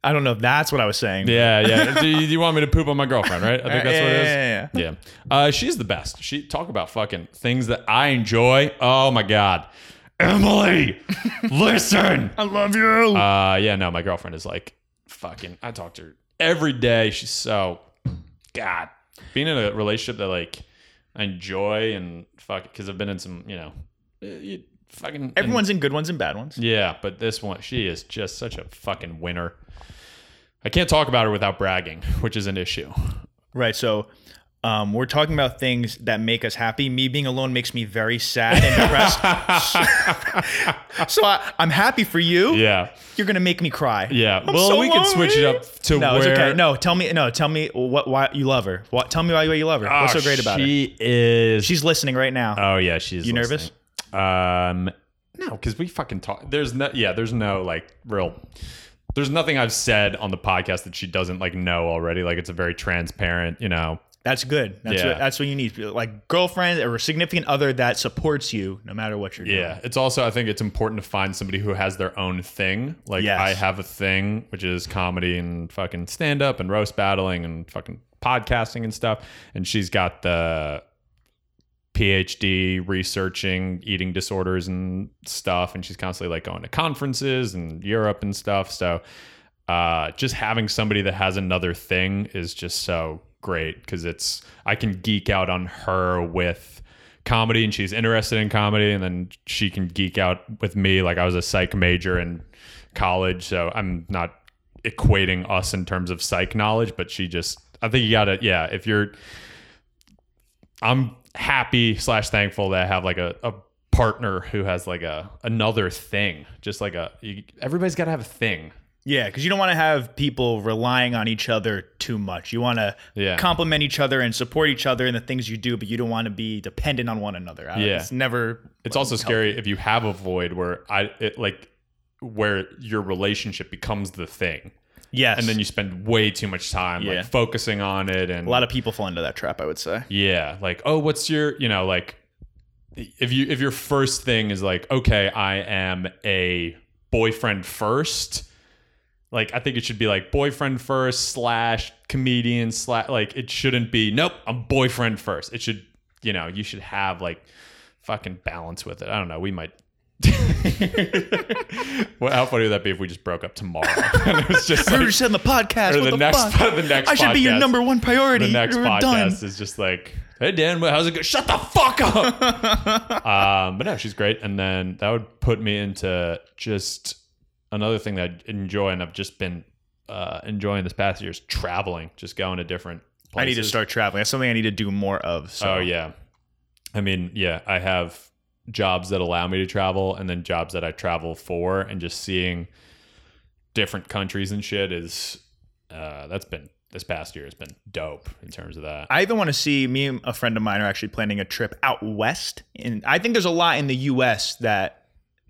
I don't know if that's what I was saying. yeah, yeah. Do you, do you want me to poop on my girlfriend? Right? I think that's yeah, what it is. yeah, yeah, yeah. Yeah. Uh, she's the best. She talk about fucking things that I enjoy. Oh my god. Emily, [laughs] listen. I love you. Uh yeah, no, my girlfriend is like fucking I talk to her every day. She's so God. Being in a relationship that like I enjoy and fuck because I've been in some, you know, eh, you fucking Everyone's in good ones and bad ones. yeah, but this one, she is just such a fucking winner. I can't talk about her without bragging, [laughs] which is an issue. Right. So um, we're talking about things that make us happy. Me being alone makes me very sad and depressed. [laughs] so I, I'm happy for you. Yeah, You're gonna make me cry. yeah. I'm well, so we can switch it up to No, where it's okay. No, tell me. No, tell me what why you love her. What? Tell me why you love her. What's Oh, so great about her? She is. She's listening right now. Oh yeah, she's. You nervous? Um, no, because we fucking talk. There's no. Yeah, there's no like real. There's nothing I've said on the podcast that she doesn't like know already. Like it's a very transparent, you know. that's good. That's Yeah. what, that's what you need. Like girlfriend or a significant other that supports you no matter what you're doing. Yeah, it's also I think it's important to find somebody who has their own thing. Like Yes. I have a thing which is comedy and fucking stand up and roast battling and fucking podcasting and stuff. And she's got the PhD researching eating disorders and stuff and she's constantly like going to conferences and Europe and stuff. So uh just having somebody that has another thing is just so great because it's I can geek out on her with comedy and she's interested in comedy and then she can geek out with me like I was a psych major in college so I'm not equating us in terms of psych knowledge but she just I think you gotta yeah if you're I'm happy slash thankful that I have like a, a partner who has like a another thing just like a you, everybody's got to have a thing Yeah, because you don't want to have people relying on each other too much. You want to Yeah. complement each other and support each other in the things you do, but you don't want to be dependent on one another. I- Yeah. it's never. it's also scary if you have a void where I it like where your relationship becomes the thing Yes, and then you spend way too much time Yeah. like focusing on it and a lot of people fall into that trap. I would say. yeah like oh what's your you know like if you if your first thing is like okay i am a boyfriend first like i think it should be like boyfriend first slash comedian slash like it shouldn't be nope i'm boyfriend first it should you know you should have like fucking balance with it i don't know we might [laughs] well, how funny would that be if we just broke up tomorrow? and [laughs] it was just I heard like, you said in the podcast. or the, the next fuck? the next I should be your number one priority. the next podcast done. is just like, hey Dan, how's it going? Shut the fuck up. [laughs] um, but no, she's great. And then that would put me into just another thing that I enjoy and I've just been uh, enjoying this past year is traveling, just going to different. Places. I need to start traveling. That's something I need to do more of. So Oh yeah, I mean yeah, I have jobs that allow me to travel, and then jobs that I travel for, and just seeing different countries and shit is uh, that's been this past year has been dope in terms of that. I even want to see me and a friend of mine are actually planning a trip out west. And I think there's a lot in the US that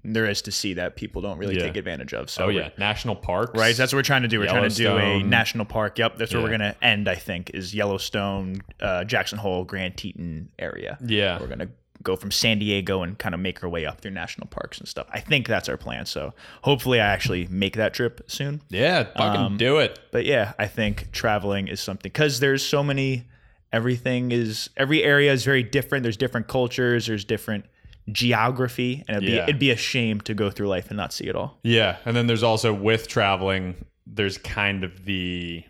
there is to see that people don't really Yeah. take advantage of. So oh yeah, national parks. Right, that's what we're trying to do. We're trying to do a national park. Yep, that's where we're gonna end. I think is Yellowstone, uh, Jackson Hole, Grand Teton area. yeah. We're gonna go from San Diego and kind of make our way up through national parks and stuff. I think that's our plan. So hopefully, I actually make that trip soon. Yeah, fucking Um, do it. But yeah, I think traveling is something because there's so many. Everything is every area is very different. There's different cultures. There's different geography, and it'd Yeah. be it'd be a shame to go through life and not see it all. Yeah, and then there's also with traveling, there's kind of the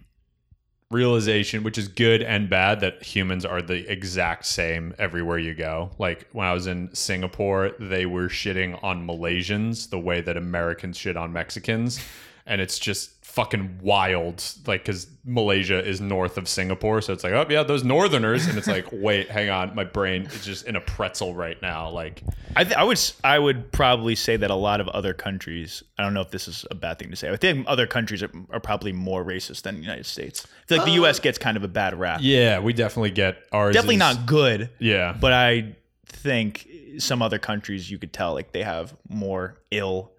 realization, which is good and bad, that humans are the exact same everywhere you go. Like when I was in Singapore, they were shitting on Malaysians the way that Americans shit on Mexicans. And it's just fucking wild, like because Malaysia is north of Singapore, so it's like, oh yeah, those Northerners, and it's like, [laughs] wait, hang on, my brain is just in a pretzel right now. Like, I, th- I would s- I would probably say that a lot of other countries. I don't know if this is a bad thing to say. I think other countries are, are probably more racist than the United States. I feel like the U.S. Uh. gets kind of a bad rap. yeah, we definitely get ours. Definitely is- not good, Yeah, but I think some other countries you could tell like they have more ill.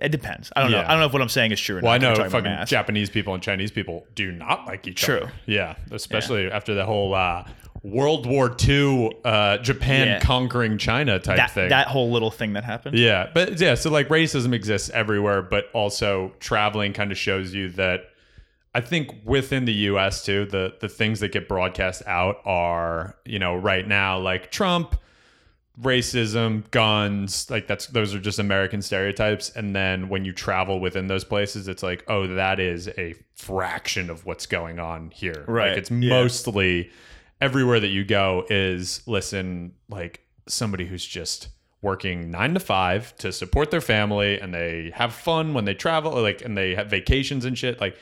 It depends. I don't know. I don't know if what I'm saying is true or Well, I not. I'm know fucking. Japanese people and Chinese people do not like each True. other. Yeah, especially after the whole uh, World War II, uh, Japan Yeah. conquering China type that, thing. that whole little thing that happened. yeah, but yeah, so like racism exists everywhere, but also traveling kind of shows you that. I think within the U.S. too, the the things that get broadcast out are you know right now like Trump, racism, guns, like that's those are just American stereotypes. And then when you travel within those places, it's like, oh, that is a fraction of what's going on here. Right. Like it's Yeah. mostly everywhere that you go is listen like somebody who's just working nine to five to support their family and they have fun when they travel like and they have vacations and shit like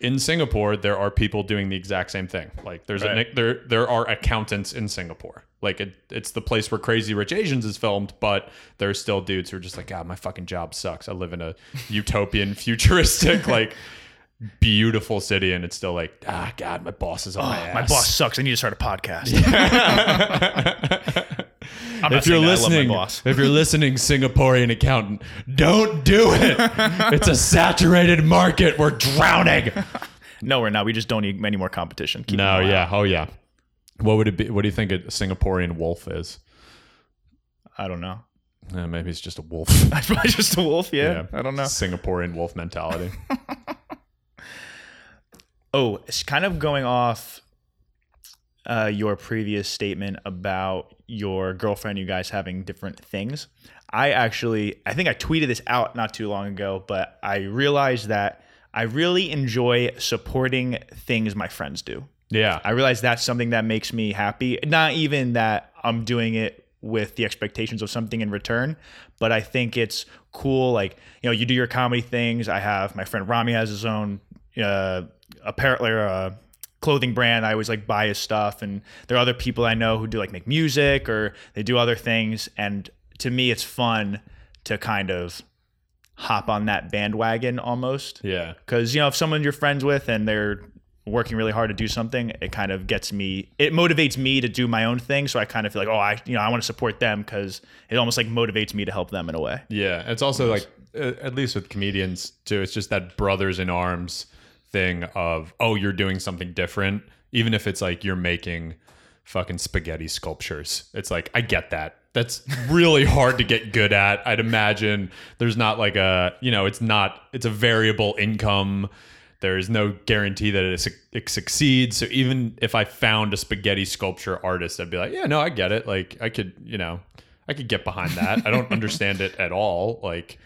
in Singapore there are people doing the exact same thing like there's Right. a there there are accountants in Singapore like it, it's the place where Crazy Rich Asians is filmed but there's still dudes who are just like god my fucking job sucks I live in a utopian [laughs] futuristic [laughs] like beautiful city and it's still like ah god my boss is on my ass My boss sucks. I need to start a podcast. [laughs] I'm not if you're saying that. I love my listening, boss. if you're listening, Singaporean accountant, don't do it. it's a saturated market. We're drowning. No, we're not. We just don't need any more competition. Keep No, yeah, oh yeah. What would it be? What do you think a Singaporean wolf is? I don't know. Eh, maybe it's just a wolf. [laughs] Probably just a wolf. Yeah. I don't know. Singaporean wolf mentality. [laughs] Oh, it's kind of going off uh, your previous statement about your girlfriend, you guys having different things. I actually, I think I tweeted this out not too long ago, but I realized that I really enjoy supporting things my friends do. Yeah, I realize that's something that makes me happy. Not even that I'm doing it with the expectations of something in return, but I think it's cool. Like, you know, you do your comedy things. I have my friend Rami has his own uh, apparel or uh, clothing brand. I always like buy his stuff, and there are other people I know who do like make music or they do other things. And to me, it's fun to kind of hop on that bandwagon almost yeah, because you know if someone you're friends with and they're working really hard to do something it kind of gets me it motivates me to do my own thing so i kind of feel like oh i you know i want to support them because it almost like motivates me to help them in a way yeah. It's also like, at least with comedians too, it's just that brothers in arms thing of, oh, you're doing something different, even if it's like you're making fucking spaghetti sculptures. It's like I get that. That's [laughs] really hard to get good at. I'd imagine there's not like a, you know, it's not it's a variable income. There is no guarantee that it, it succeeds. So even if I found a spaghetti sculpture artist, I'd be like, yeah, no, I get it. Like I could, you know, I could get behind that. I don't [laughs] understand it at all. Like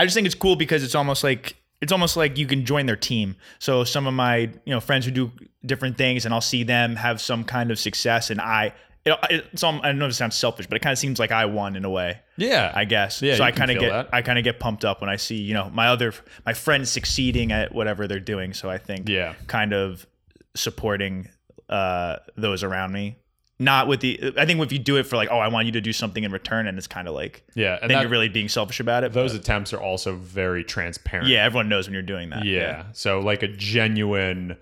i just think it's cool because it's almost like it's almost like you can join their team so some of my you know friends who do different things and i'll see them have some kind of success and i it, it's all, i don't know if it sounds selfish but it kind of seems like i won in a way yeah, I guess. Yeah, so I kind of get that. I kind of get pumped up when I see you know my other my friends succeeding at whatever they're doing. So I think Yeah. kind of supporting uh, those around me. Not with the I think if you do it for like oh I want you to do something in return and it's kind of like yeah, and then that, you're really being selfish about it. those but attempts are also very transparent. yeah, everyone knows when you're doing that. Yeah. So like a genuine,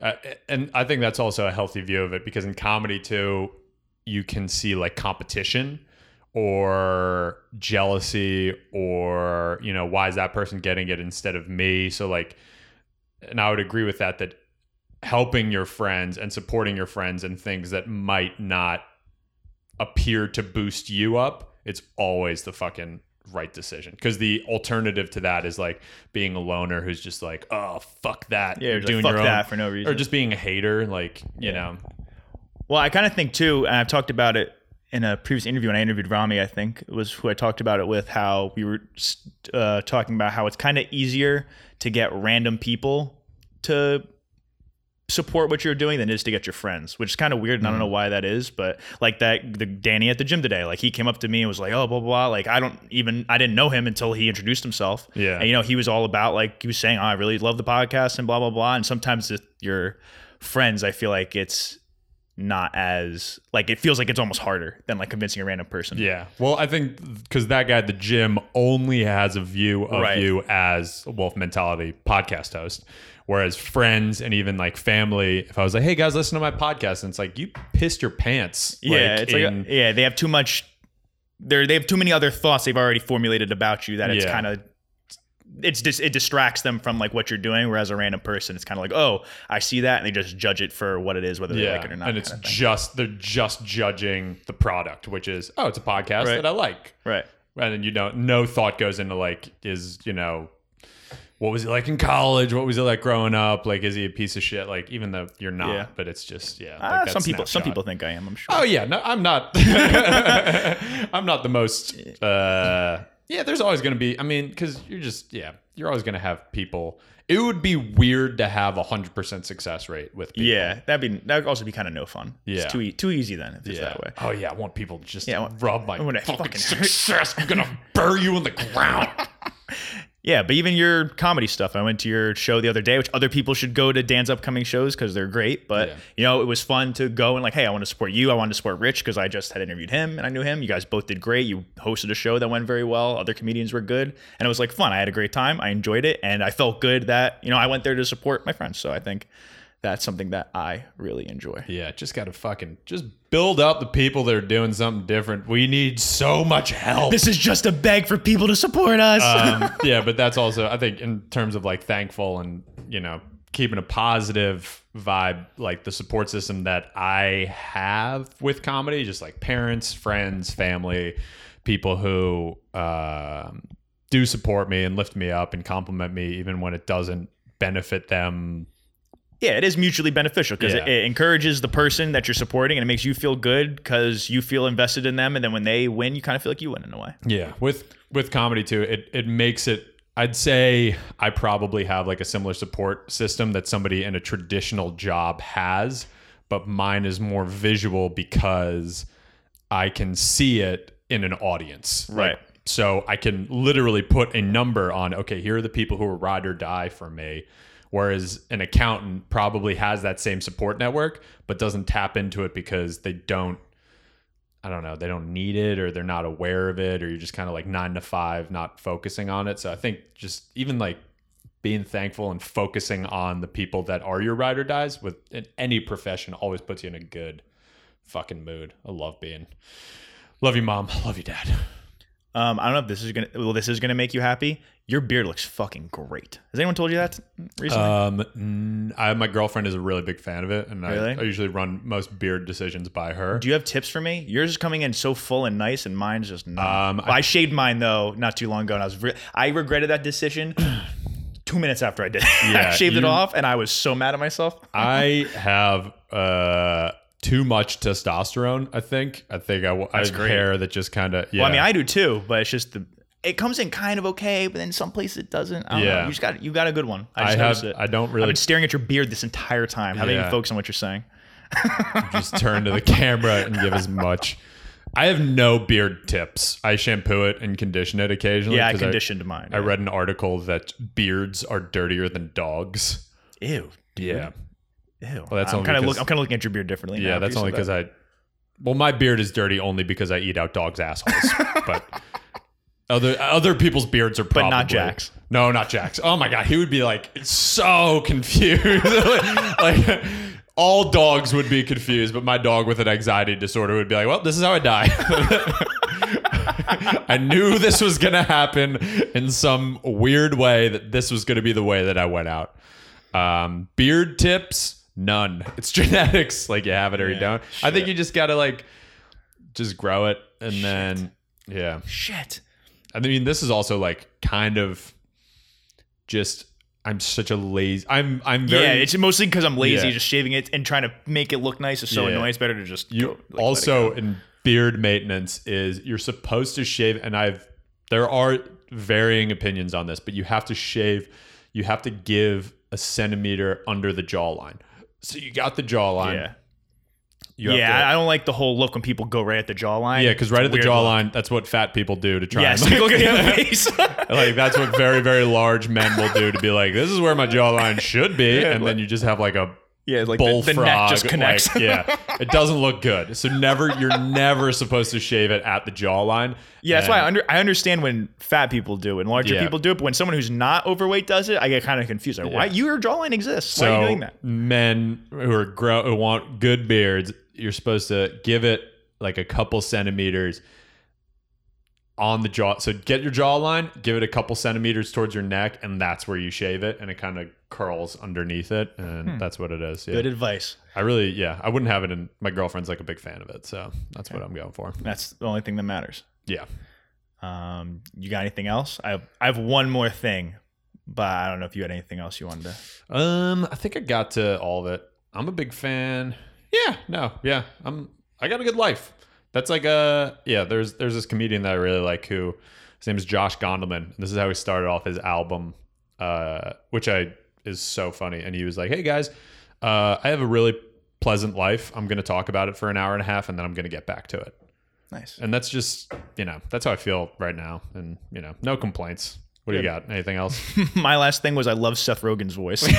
uh, and I think that's also a healthy view of it because in comedy too, you can see like competition or jealousy or you know why is that person getting it instead of me? So like, and I would agree with that that helping your friends and supporting your friends and things that might not appear to boost you up, it's always the fucking right decision. Because the alternative to that is like being a loner who's just like, oh fuck that, Yeah, you're doing like, your own, that for no reason. or just being a hater, like you Yeah. know, Well, I kind of think too, and I've talked about it in a previous interview when I interviewed Rami. I think it was who I talked about it with. How we were uh, talking about how it's kind of easier to get random people to support what you're doing than it is to get your friends, which is kind of weird. And I don't know mm-hmm. why that is, but like that, the Danny at the gym today, like he came up to me and was like, "Oh, blah blah blah." Like I don't even I didn't know him until he introduced himself. Yeah. and you know he was all about like he was saying, oh, "I really love the podcast" and blah blah blah. And sometimes with your friends, I feel like it's not as like it feels like it's almost harder than like convincing a random person. yeah. Well, I think because that guy at the gym only has a view of Right. you as a Wolf Mentality podcast host. Whereas friends and even like family, if I was like, "Hey guys, listen to my podcast," and it's like you pissed your pants. yeah, like, it's in- like yeah, they have too much. They they have too many other thoughts they've already formulated about you that it's Yeah. kind of it's just it distracts them from like what you're doing. Whereas a random person, it's kind of like oh, I see that, and they just judge it for what it is, whether they yeah, like it or not. and it's kind of thing. just they're just judging the product, which is oh, it's a podcast Right. that I like, right. and then you know no thought goes into like is you know what was he like in college? What was it like growing up? Like is he a piece of shit? Like even though you're not, Yeah. but it's just yeah. Ah, like that some people, some people think I am. I'm sure. Oh yeah, no, I'm not. [laughs] I'm not the most. Uh, yeah, there's always going to be. I mean, because you're just yeah. you're always gonna have people. It would be weird to have a hundred percent success rate with people. Yeah, that'd be that'd also be kind of no fun. Yeah. it's too e- too easy then if it's Yeah. that way. Oh yeah, I want people to just Yeah, I want- rub my I fucking- [laughs] success. I'm gonna bury you in the ground. Yeah, but even your comedy stuff. I went to your show the other day, which other people should go to Dan's upcoming shows because they're great. But Yeah. you know, it was fun to go and like, hey, I want to support you. I wanted to support Rich because I just had interviewed him and I knew him. You guys both did great. You hosted a show that went very well. Other comedians were good, and it was like fun. I had a great time. I enjoyed it, and I felt good that you know I went there to support my friends. So I think that's something that I really enjoy. Yeah, just gotta fucking just build up the people that are doing something different. We need so much help. This is just a beg for people to support us. um, [laughs] yeah, but that's also I think in terms of like thankful and you know keeping a positive vibe, like the support system that I have with comedy, just like parents, friends, family, people who um, do support me and lift me up and compliment me, even when it doesn't benefit them. Yeah, it is mutually beneficial because Yeah. it, it encourages the person that you're supporting and it makes you feel good because you feel invested in them. And then when they win, you kind of feel like you win in a way. Yeah, with with comedy too, it it makes it. I'd say I probably have like a similar support system that somebody in a traditional job has, but mine is more visual because I can see it in an audience. Right. Like, so I can literally put a number on. Okay, here are the people who are ride or die for me. Whereas an accountant probably has that same support network, but doesn't tap into it because they don't I don't know, they don't need it or they're not aware of it or you're just kind of like 9 to 5 not focusing on it. So I think just even like being thankful and focusing on the people that are your ride or dies with in any profession always puts you in a good fucking mood. I love being Love you mom, [laughs] love you dad. Um, I don't know if this is gonna. Well, this is gonna make you happy. Your beard looks fucking great. Has anyone told you that recently? Um, I, my girlfriend is a really big fan of it, and Really? I, I usually run most beard decisions by her. Do you have tips for me? Yours is coming in so full and nice, and mine's just not. Um, I, shaved mine though not too long ago, and I was re- I regretted that decision. [clears throat] Two minutes after I did, it. [laughs] I Yeah, shaved it off, and I was so mad at myself. [laughs] I have uh too much testosterone. I think. I think I have great. hair that just kind of. Yeah. Well, I mean, I do too, but it's just the it comes in kind of okay, but then some places it doesn't. I don't know. Yeah. You just got you got a good one. I I have. it. I don't really. I've been staring at your beard this entire time. Haven't even Yeah. focused on what you're saying. just turn to the camera and give as much. I have no beard tips. I shampoo it and condition it occasionally. Yeah, I conditioned mine. I, read an article that beards are dirtier than dogs. Ew. Yeah. Ew. Well, that's I'm only kind of look, I'm kind of looking at your beard differently. Yeah, now that's only because that. I. Well, my beard is dirty only because I eat out dogs' assholes. [laughs] but other other people's beards are probably not Jack's. No, not Jack's. Oh my god, he would be like so [laughs] confused. [laughs] like all dogs would be confused, but my dog with an anxiety disorder would be like, "Well, this is how I die." [laughs] I knew this was gonna happen in some weird way. That this was gonna be the way that I went out. Um, beard tips, none. It's genetics. Like you have it or you don't. I think you just gotta like just grow it and then yeah. shit. I mean, this is also like kind of just. I'm such a lazy. I'm. I'm very. yeah, it's mostly because I'm lazy, Yeah. just shaving it and trying to make it look nice is so Yeah. annoying. It's better to just you go, like, also in beard maintenance is you're supposed to shave, and I've there are varying opinions on this, but you have to shave. You have to give a centimeter under the jawline. So you got the jawline. yeah. You Yeah, to- I don't like the whole look when people go right at the jawline. yeah, because right at the weird look. jawline, that's what fat people do to try. Yes, and look at the [laughs] [laughs] face. like that's what very very large men will do to be like this is where my jawline should be Yeah, and then you just have like a yeah, like bullfrog the neck just like, connects. [laughs] yeah it doesn't look good so never you're never supposed to shave it at the jawline Yeah, that's why I, under, I understand when fat people do it and larger Yeah. people do it, but when someone who's not overweight does it, I get kind of confused. Like, why your jawline exists? so why are you doing that? men who are grow who want good beards you're supposed to give it like a couple centimeters on the jaw so get your jawline give it a couple centimeters towards your neck and that's where you shave it and it kind of curls underneath it and that's what it is yeah. Hmm. Good advice. I really, yeah, I wouldn't have it in. My girlfriend's like a big fan of it, so that's what I'm going for. That's the only thing that matters. Yeah, Um, you got anything else? I have, I have one more thing, but I don't know if you had anything else you wanted to. um, I think I got to all of it. I'm a big fan. Yeah, no, yeah, I'm. I got a good life. That's like a yeah. There's there's this comedian that I really like who his name is Josh Gondelman. This is how he started off his album uh, which I is so funny. And he was like, "Hey guys, uh, I have a really pleasant life. I'm going to talk about it for an hour and a half, and then I'm going to get back to it." Nice. And that's just you know that's how I feel right now, and you know no complaints. What do you got? Anything else? [laughs] My last thing was I love Seth Rogen's voice. [laughs]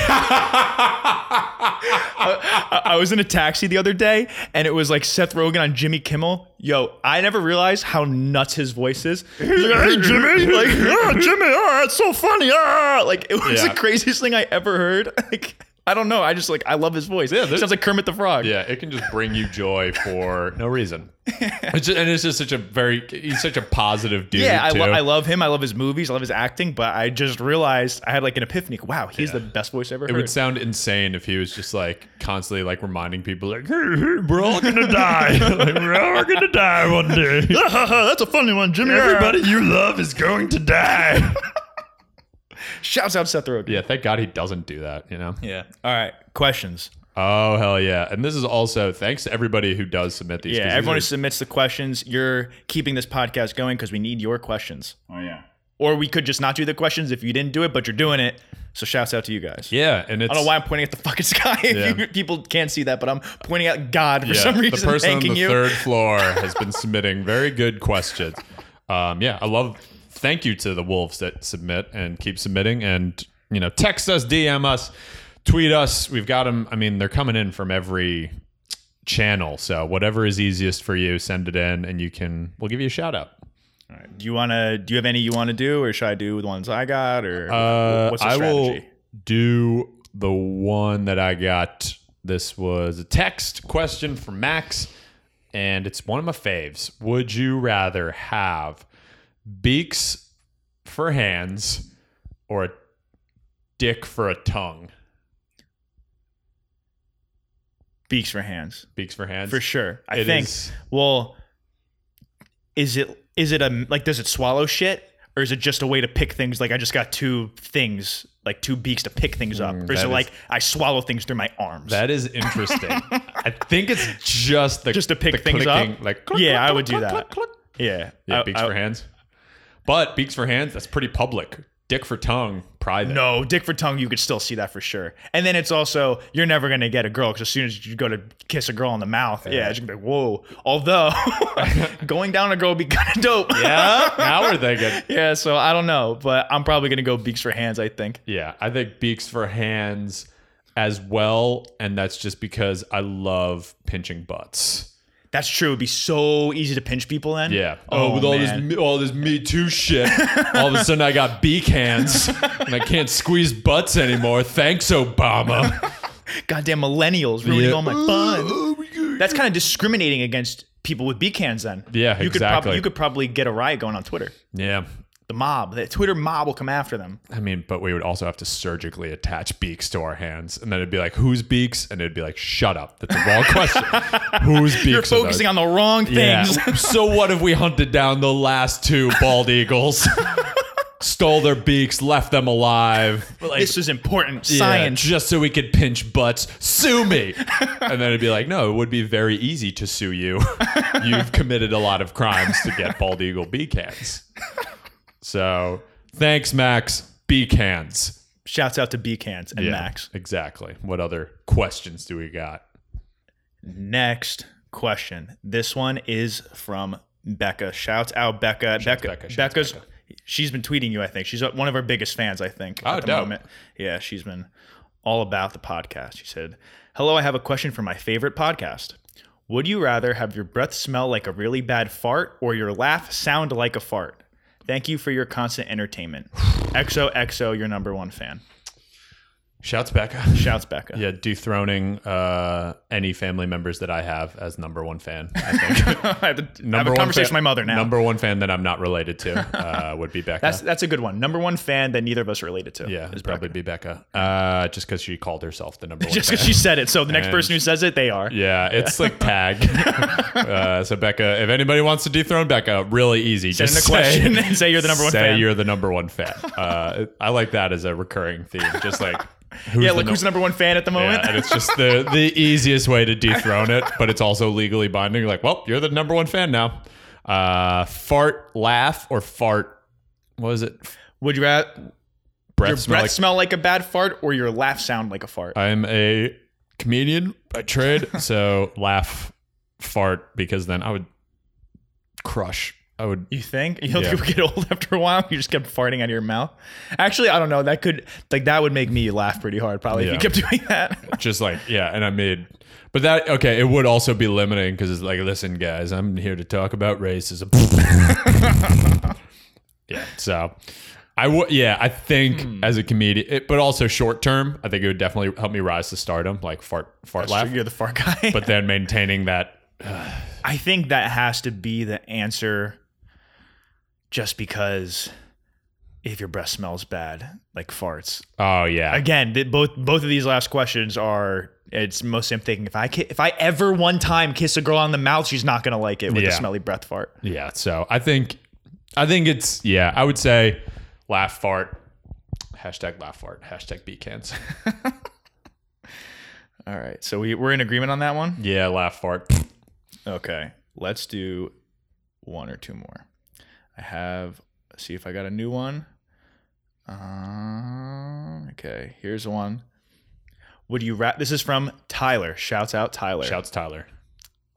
I, I was in a taxi the other day and it was like Seth Rogen on Jimmy Kimmel. Yo, I never realized how nuts his voice is. He's like, hey Jimmy, [laughs] like, ah, Jimmy, ah, it's so funny. Ah. Like it was Yeah. the craziest thing I ever heard. Like I don't know. I just like I love his voice. Yeah, Yeah, there's- sounds like Kermit the Frog. Yeah, it can just bring you joy for [laughs] no reason. [laughs] It's just, and it's just such a very he's such a positive dude. Yeah, I, lo- I love him. I love his movies. I love his acting. But I just realized I had like an epiphany. Wow, he's the best voice I ever It heard. would sound insane if he was just like constantly like reminding people like, hey, hey, we're all gonna die. [laughs] like, we're all gonna die one day. That's a funny one, Jimmy. Everybody you love is going to die. [laughs] Shouts out Seth Rogen. yeah, thank God he doesn't do that, you know? Yeah. All right. Questions. Oh hell yeah. And this is also thanks to everybody who does submit these. Yeah. 'cause these Everyone are- who submits the questions, you're keeping this podcast going because we need your questions. Oh yeah. Or we could just not do the questions if you didn't do it, but you're doing it. So shouts out to you guys. Yeah, and it's I don't know why I'm pointing at the fucking [laughs] sky. if Yeah. you, people can't see that, but I'm pointing at God for yeah, some reason. the person on thanking the you. third floor [laughs] has been submitting very good questions. Um, yeah, I love. Thank you to the wolves that submit and keep submitting, and you know, text us, DM us, tweet us. We've got them. I mean, they're coming in from every channel. So whatever is easiest for you, send it in, and you can. We'll give you a shout out. All right. Do you want to? Do you have any you want to do, or should I do the ones I got, or Uh, what's the I will do the one that I got. This was a text question from Max, and it's one of my faves. Would you rather have beaks for hands or a dick for a tongue? Beaks for hands, Beaks for hands? for sure. I It think. is- Well, is it is it a like does it swallow shit or is it just a way to pick things? Like I just got two things, like two beaks to pick things up, hmm, or is that it is- like I swallow things through my arms? That is interesting. I think it's just the [laughs] Just to pick the things up? clicking, Like click, Yeah, click, I would do click, that. click, click. yeah, Yeah, I- beaks I- for hands. But beaks for hands, that's pretty public. Dick for tongue, private. No, dick for tongue, you could still see that for sure. And then it's also you're never gonna get a girl because as soon as you go to kiss a girl on the mouth, yeah, it's gonna be like, whoa. Although [laughs] going down a girl would be [laughs] kind of dope. Yeah, now we're thinking. [laughs] yeah. So I don't know, but I'm probably gonna go beaks for hands. I think. Yeah, I think beaks for hands as well, and that's just because I love pinching butts. That's true. It'd be so easy to pinch people then. Yeah. Oh, oh, with all this man. Me- all this Me Too shit, all of a sudden I got beak hands and I can't squeeze butts anymore. Thanks, Obama. [laughs] Goddamn millennials ruining Yeah. all my fun. Oh, oh, That's kind of discriminating against people with beak hands. Then. Yeah, you Could prob- exactly. you could probably get a riot going on Twitter. yeah. The mob, the Twitter mob will come after them. I mean, but we would also have to surgically attach beaks to our hands, and then it'd be like, "Whose beaks?" And it'd be like, "Shut up, that's the wrong [laughs] question. Whose beaks?" You're are those?" focusing on the wrong Yeah. things. [laughs] so what if we hunted down the last two bald eagles, [laughs] stole their beaks, left them alive? Like, this is important yeah, science. just so we could pinch butts. Sue me. and then it'd be like, no, it would be very easy to sue you. You've committed a lot of crimes to get bald eagle beak hands. So thanks, Max. Beak hands. Shouts out to beak hands and Yeah, Max. Exactly. What other questions do we got? Next question. This one is from Becca. Shouts out Becca. Becca. Becca, shouts Becca's. Becca. She's been tweeting you. I think she's one of our biggest fans. I think Oh, at the dope. moment. Yeah, she's been all about the podcast. She said, "Hello, I have a question for my favorite podcast. Would you rather have your breath smell like a really bad fart or your laugh sound like a fart? Thank you for your constant entertainment. XOXO, your number one fan. Shouts Becca. Shouts Becca. [laughs] Yeah, dethroning uh, any family members that I have as number one fan. I think I have, to, I have a conversation fan- with my mother now. Number one fan that I'm not related to uh, [laughs] would be Becca. That's that's a good one. Number one fan that neither of us are related to. yeah, is it'd probably be Becca. Uh, just because she called herself the number [laughs] one. just because she said it. So the next And- person who says it, they are. Yeah, it's like tag. uh, so Becca, if anybody wants to dethrone Becca, really easy. Send just a say, and say you're the number one say fan. you're the number one fan. Uh, I like that as a recurring theme. Just like who's yeah, no- who's the number one fan at the moment. Yeah, and it's just the the [laughs] easiest way to dethrone it, but it's also legally binding. You're like, well, you're the number one fan now. Uh, fart, laugh, or fart. What is it? Would you rather breath Your smell breath like smell like a bad fart, or your laugh sound like a fart. I'm a comedian by trade, [laughs] so laugh, fart, because then I would crush. I would You think you don't Yeah. [laughs] get old after a while? You just kept farting out of your mouth. Actually, I don't know. That could like that would make me laugh pretty hard probably Yeah. if you kept [laughs] doing that. just like yeah, and I made. But that okay, it would also be limiting because it's like, listen, guys, I'm here to talk about racism. [laughs] yeah, so I would, yeah, I think Hmm. as a comedian, it, but also short term, I think it would definitely help me rise to stardom, like fart, fart laugh. You're the fart guy. But then maintaining that, [sighs] I think that has to be the answer just because if your breath smells bad, like farts. oh yeah, Again, th- both both of these last questions are it's most I'm thinking if I ki- if I ever one time kiss a girl on the mouth, she's not gonna like it with Yeah. a smelly breath fart. yeah. So I think, I think it's yeah. I would say laugh fart, hashtag laugh fart, hashtag B cans. [laughs] All right, so we we're in agreement on that one. yeah, laugh fart. Okay, let's do one or two more. I have. let's see if I got a new one. Um, okay, here's one. Would you ra- This is from Tyler. Shouts out Tyler. Shouts Tyler.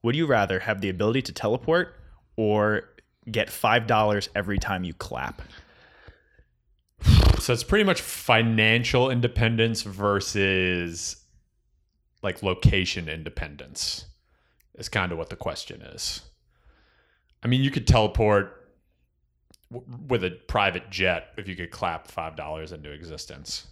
Would you rather have the ability to teleport or get five dollars every time you clap? So it's pretty much financial independence versus like location independence is kind of what the question is. I mean, you could teleport with a private jet if you could clap $5 into existence.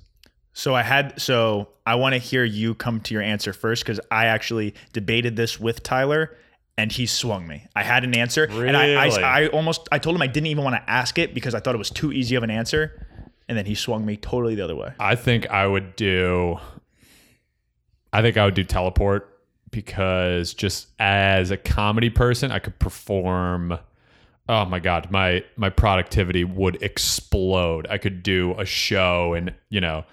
So I had so I want to hear you come to your answer first because I actually debated this with Tyler and he swung me. I had an answer and I, I I almost I told him I didn't even want to ask it because I thought it was too easy of an answer, and then he swung me totally the other way. I think I would do I think I would do teleport because just as a comedy person, I could perform oh my god, my my productivity would explode. I could do a show and, you know,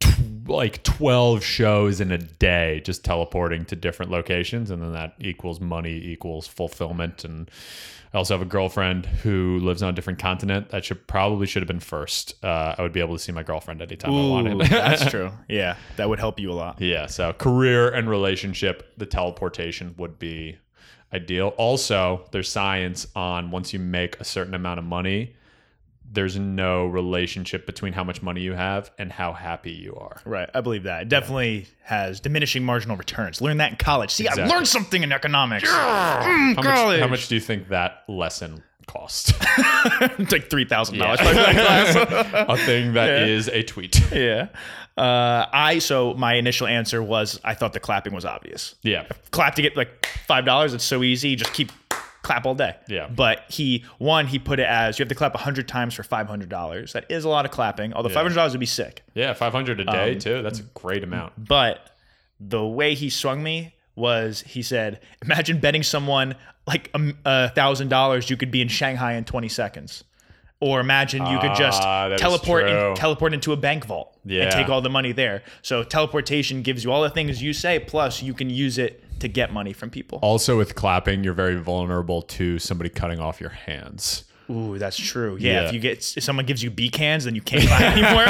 tw- like 12 shows in a day just teleporting to different locations and then that equals money equals fulfillment and I also have a girlfriend who lives on a different continent. That should probably should have been first. Uh, I would be able to see my girlfriend anytime I wanted. [laughs] that's [laughs] true. Yeah, that would help you a lot. yeah. So career and relationship, the teleportation would be ideal. Also, there's science on once you make a certain amount of money, there's no relationship between how much money you have and how happy you are. Right, I believe that. It definitely has diminishing marginal returns. Learn that in college. See, I Exactly. learned something in economics. Mm, How much, college. how much do you think that lesson cost? [laughs] like three thousand dollars. [laughs] a thing that is a tweet. yeah. Uh, I so my initial answer was I thought the clapping was obvious. Yeah. Clap to get like five dollars. It's so easy. Just keep clap all day. Yeah. But he one he put it as you have to clap hundred times for five hundred dollars. That is a lot of clapping. Although five hundred dollars would be sick. Yeah, 500 a day Um, too. That's a great amount. But the way he swung me was he said, imagine betting someone like a a thousand dollars you could be in Shanghai in 20 seconds. Or imagine you could just Ah, teleport in, teleport into a bank vault Yeah. and take all the money there. So teleportation gives you all the things you say, plus you can use it to get money from people. Also, with clapping, you're very vulnerable to somebody cutting off your hands. Ooh, that's true. Yeah, Yeah. if you get if someone gives you B cans, then you can't buy anymore.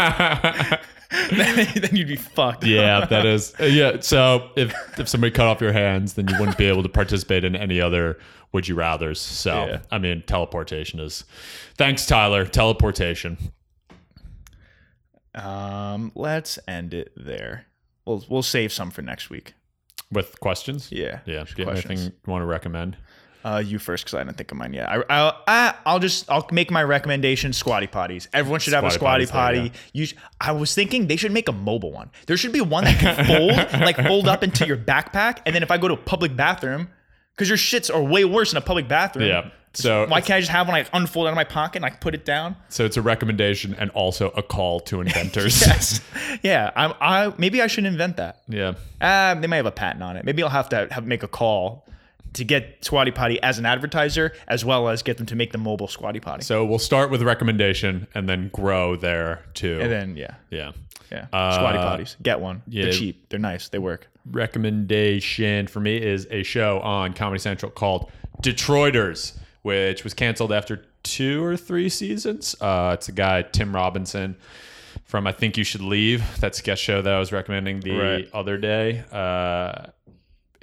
then, [laughs] [laughs] then you'd be fucked. Yeah, that is. uh, Yeah. So if if somebody cut off your hands, then you wouldn't be able to participate in any other would you rather's. So Yeah. I mean, teleportation is. Thanks, Tyler. Teleportation. Um, let's end it there. We'll we'll save some for next week. With questions. Yeah. Yeah. Do you have anything you want to recommend? Uh, you first, because I didn't think of mine yet. I, I'll, I, I'll just I'll make my recommendation: squatty potties. Everyone should have a Squatty potties, there you potty. You, sh- I was thinking they should make a mobile one. There should be one that can fold, [laughs] like fold up into your backpack, and then if I go to a public bathroom, because your shits are way worse in a public bathroom. Yeah. So Why can't I just have one I unfold out of my pocket and I put it down? so it's a recommendation and also a call to [laughs] inventors. Yes. yeah. I'm. I maybe I should invent that. Yeah. Uh, they might have a patent on it. Maybe I'll have to have make a call to get Squatty Potty as an advertiser, as well as get them to make the mobile Squatty Potty. So we'll start with recommendation and then grow there too. and then yeah, yeah. yeah, Uh, Squatty Potties. Get one. yeah. They're cheap. They're nice. They work. recommendation for me is a show on Comedy Central called Detroiters, which was canceled after two or three seasons. Uh, it's a guy Tim Robinson from I Think You Should Leave. That sketch show that I was recommending the Right. other day. Uh,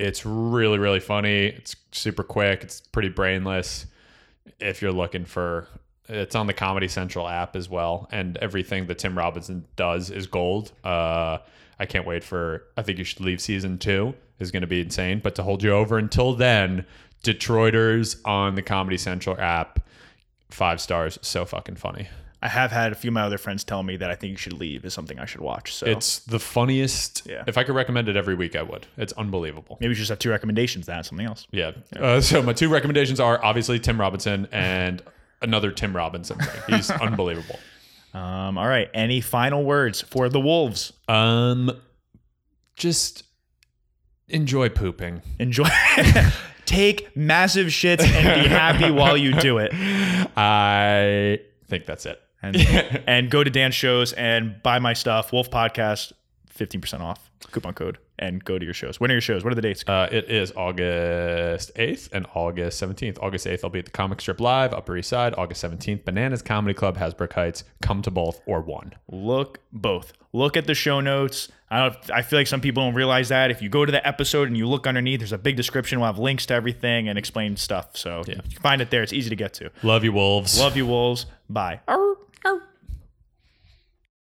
it's really really funny. It's super quick. It's pretty brainless. If you're looking for, it's on the Comedy Central app as well, and everything that Tim Robinson does is gold. Uh, I can't wait for. I think you should leave season two is going to be insane. But to hold you over until then, Detroiters on the Comedy Central app, five stars, so fucking funny. I have had a few of my other friends tell me that I think you should leave is something I should watch. So It's the funniest. Yeah. If I could recommend it every week, I would. It's unbelievable. maybe should just have two recommendations. That something else. Yeah. Uh, so my two recommendations are obviously Tim Robinson and another Tim Robinson. thing. He's [laughs] unbelievable. Um, all right. Any final words for the Wolves? Um, just enjoy pooping. Enjoy. [laughs] Take massive shits and be happy while you do it. [laughs] I think that's it. And, [laughs] and go to dance shows and buy my stuff. Wolf Podcast, 15% off. Coupon code. And go to your shows. When are your shows? What are the dates? Uh, it is August 8th and August 17th. August 8th, I'll be at the Comic Strip Live, Upper East Side. August 17th, Bananas Comedy Club, Hasbrouck Heights. Come to both or one. Look both. Look at the show notes. I don't. I feel like some people don't realize that if you go to the episode and you look underneath, there's a big description. We'll have links to everything and explain stuff. So you can find it there. It's easy to get to. Love you, Wolves. Love you, wolves. Bye. Arr, arr.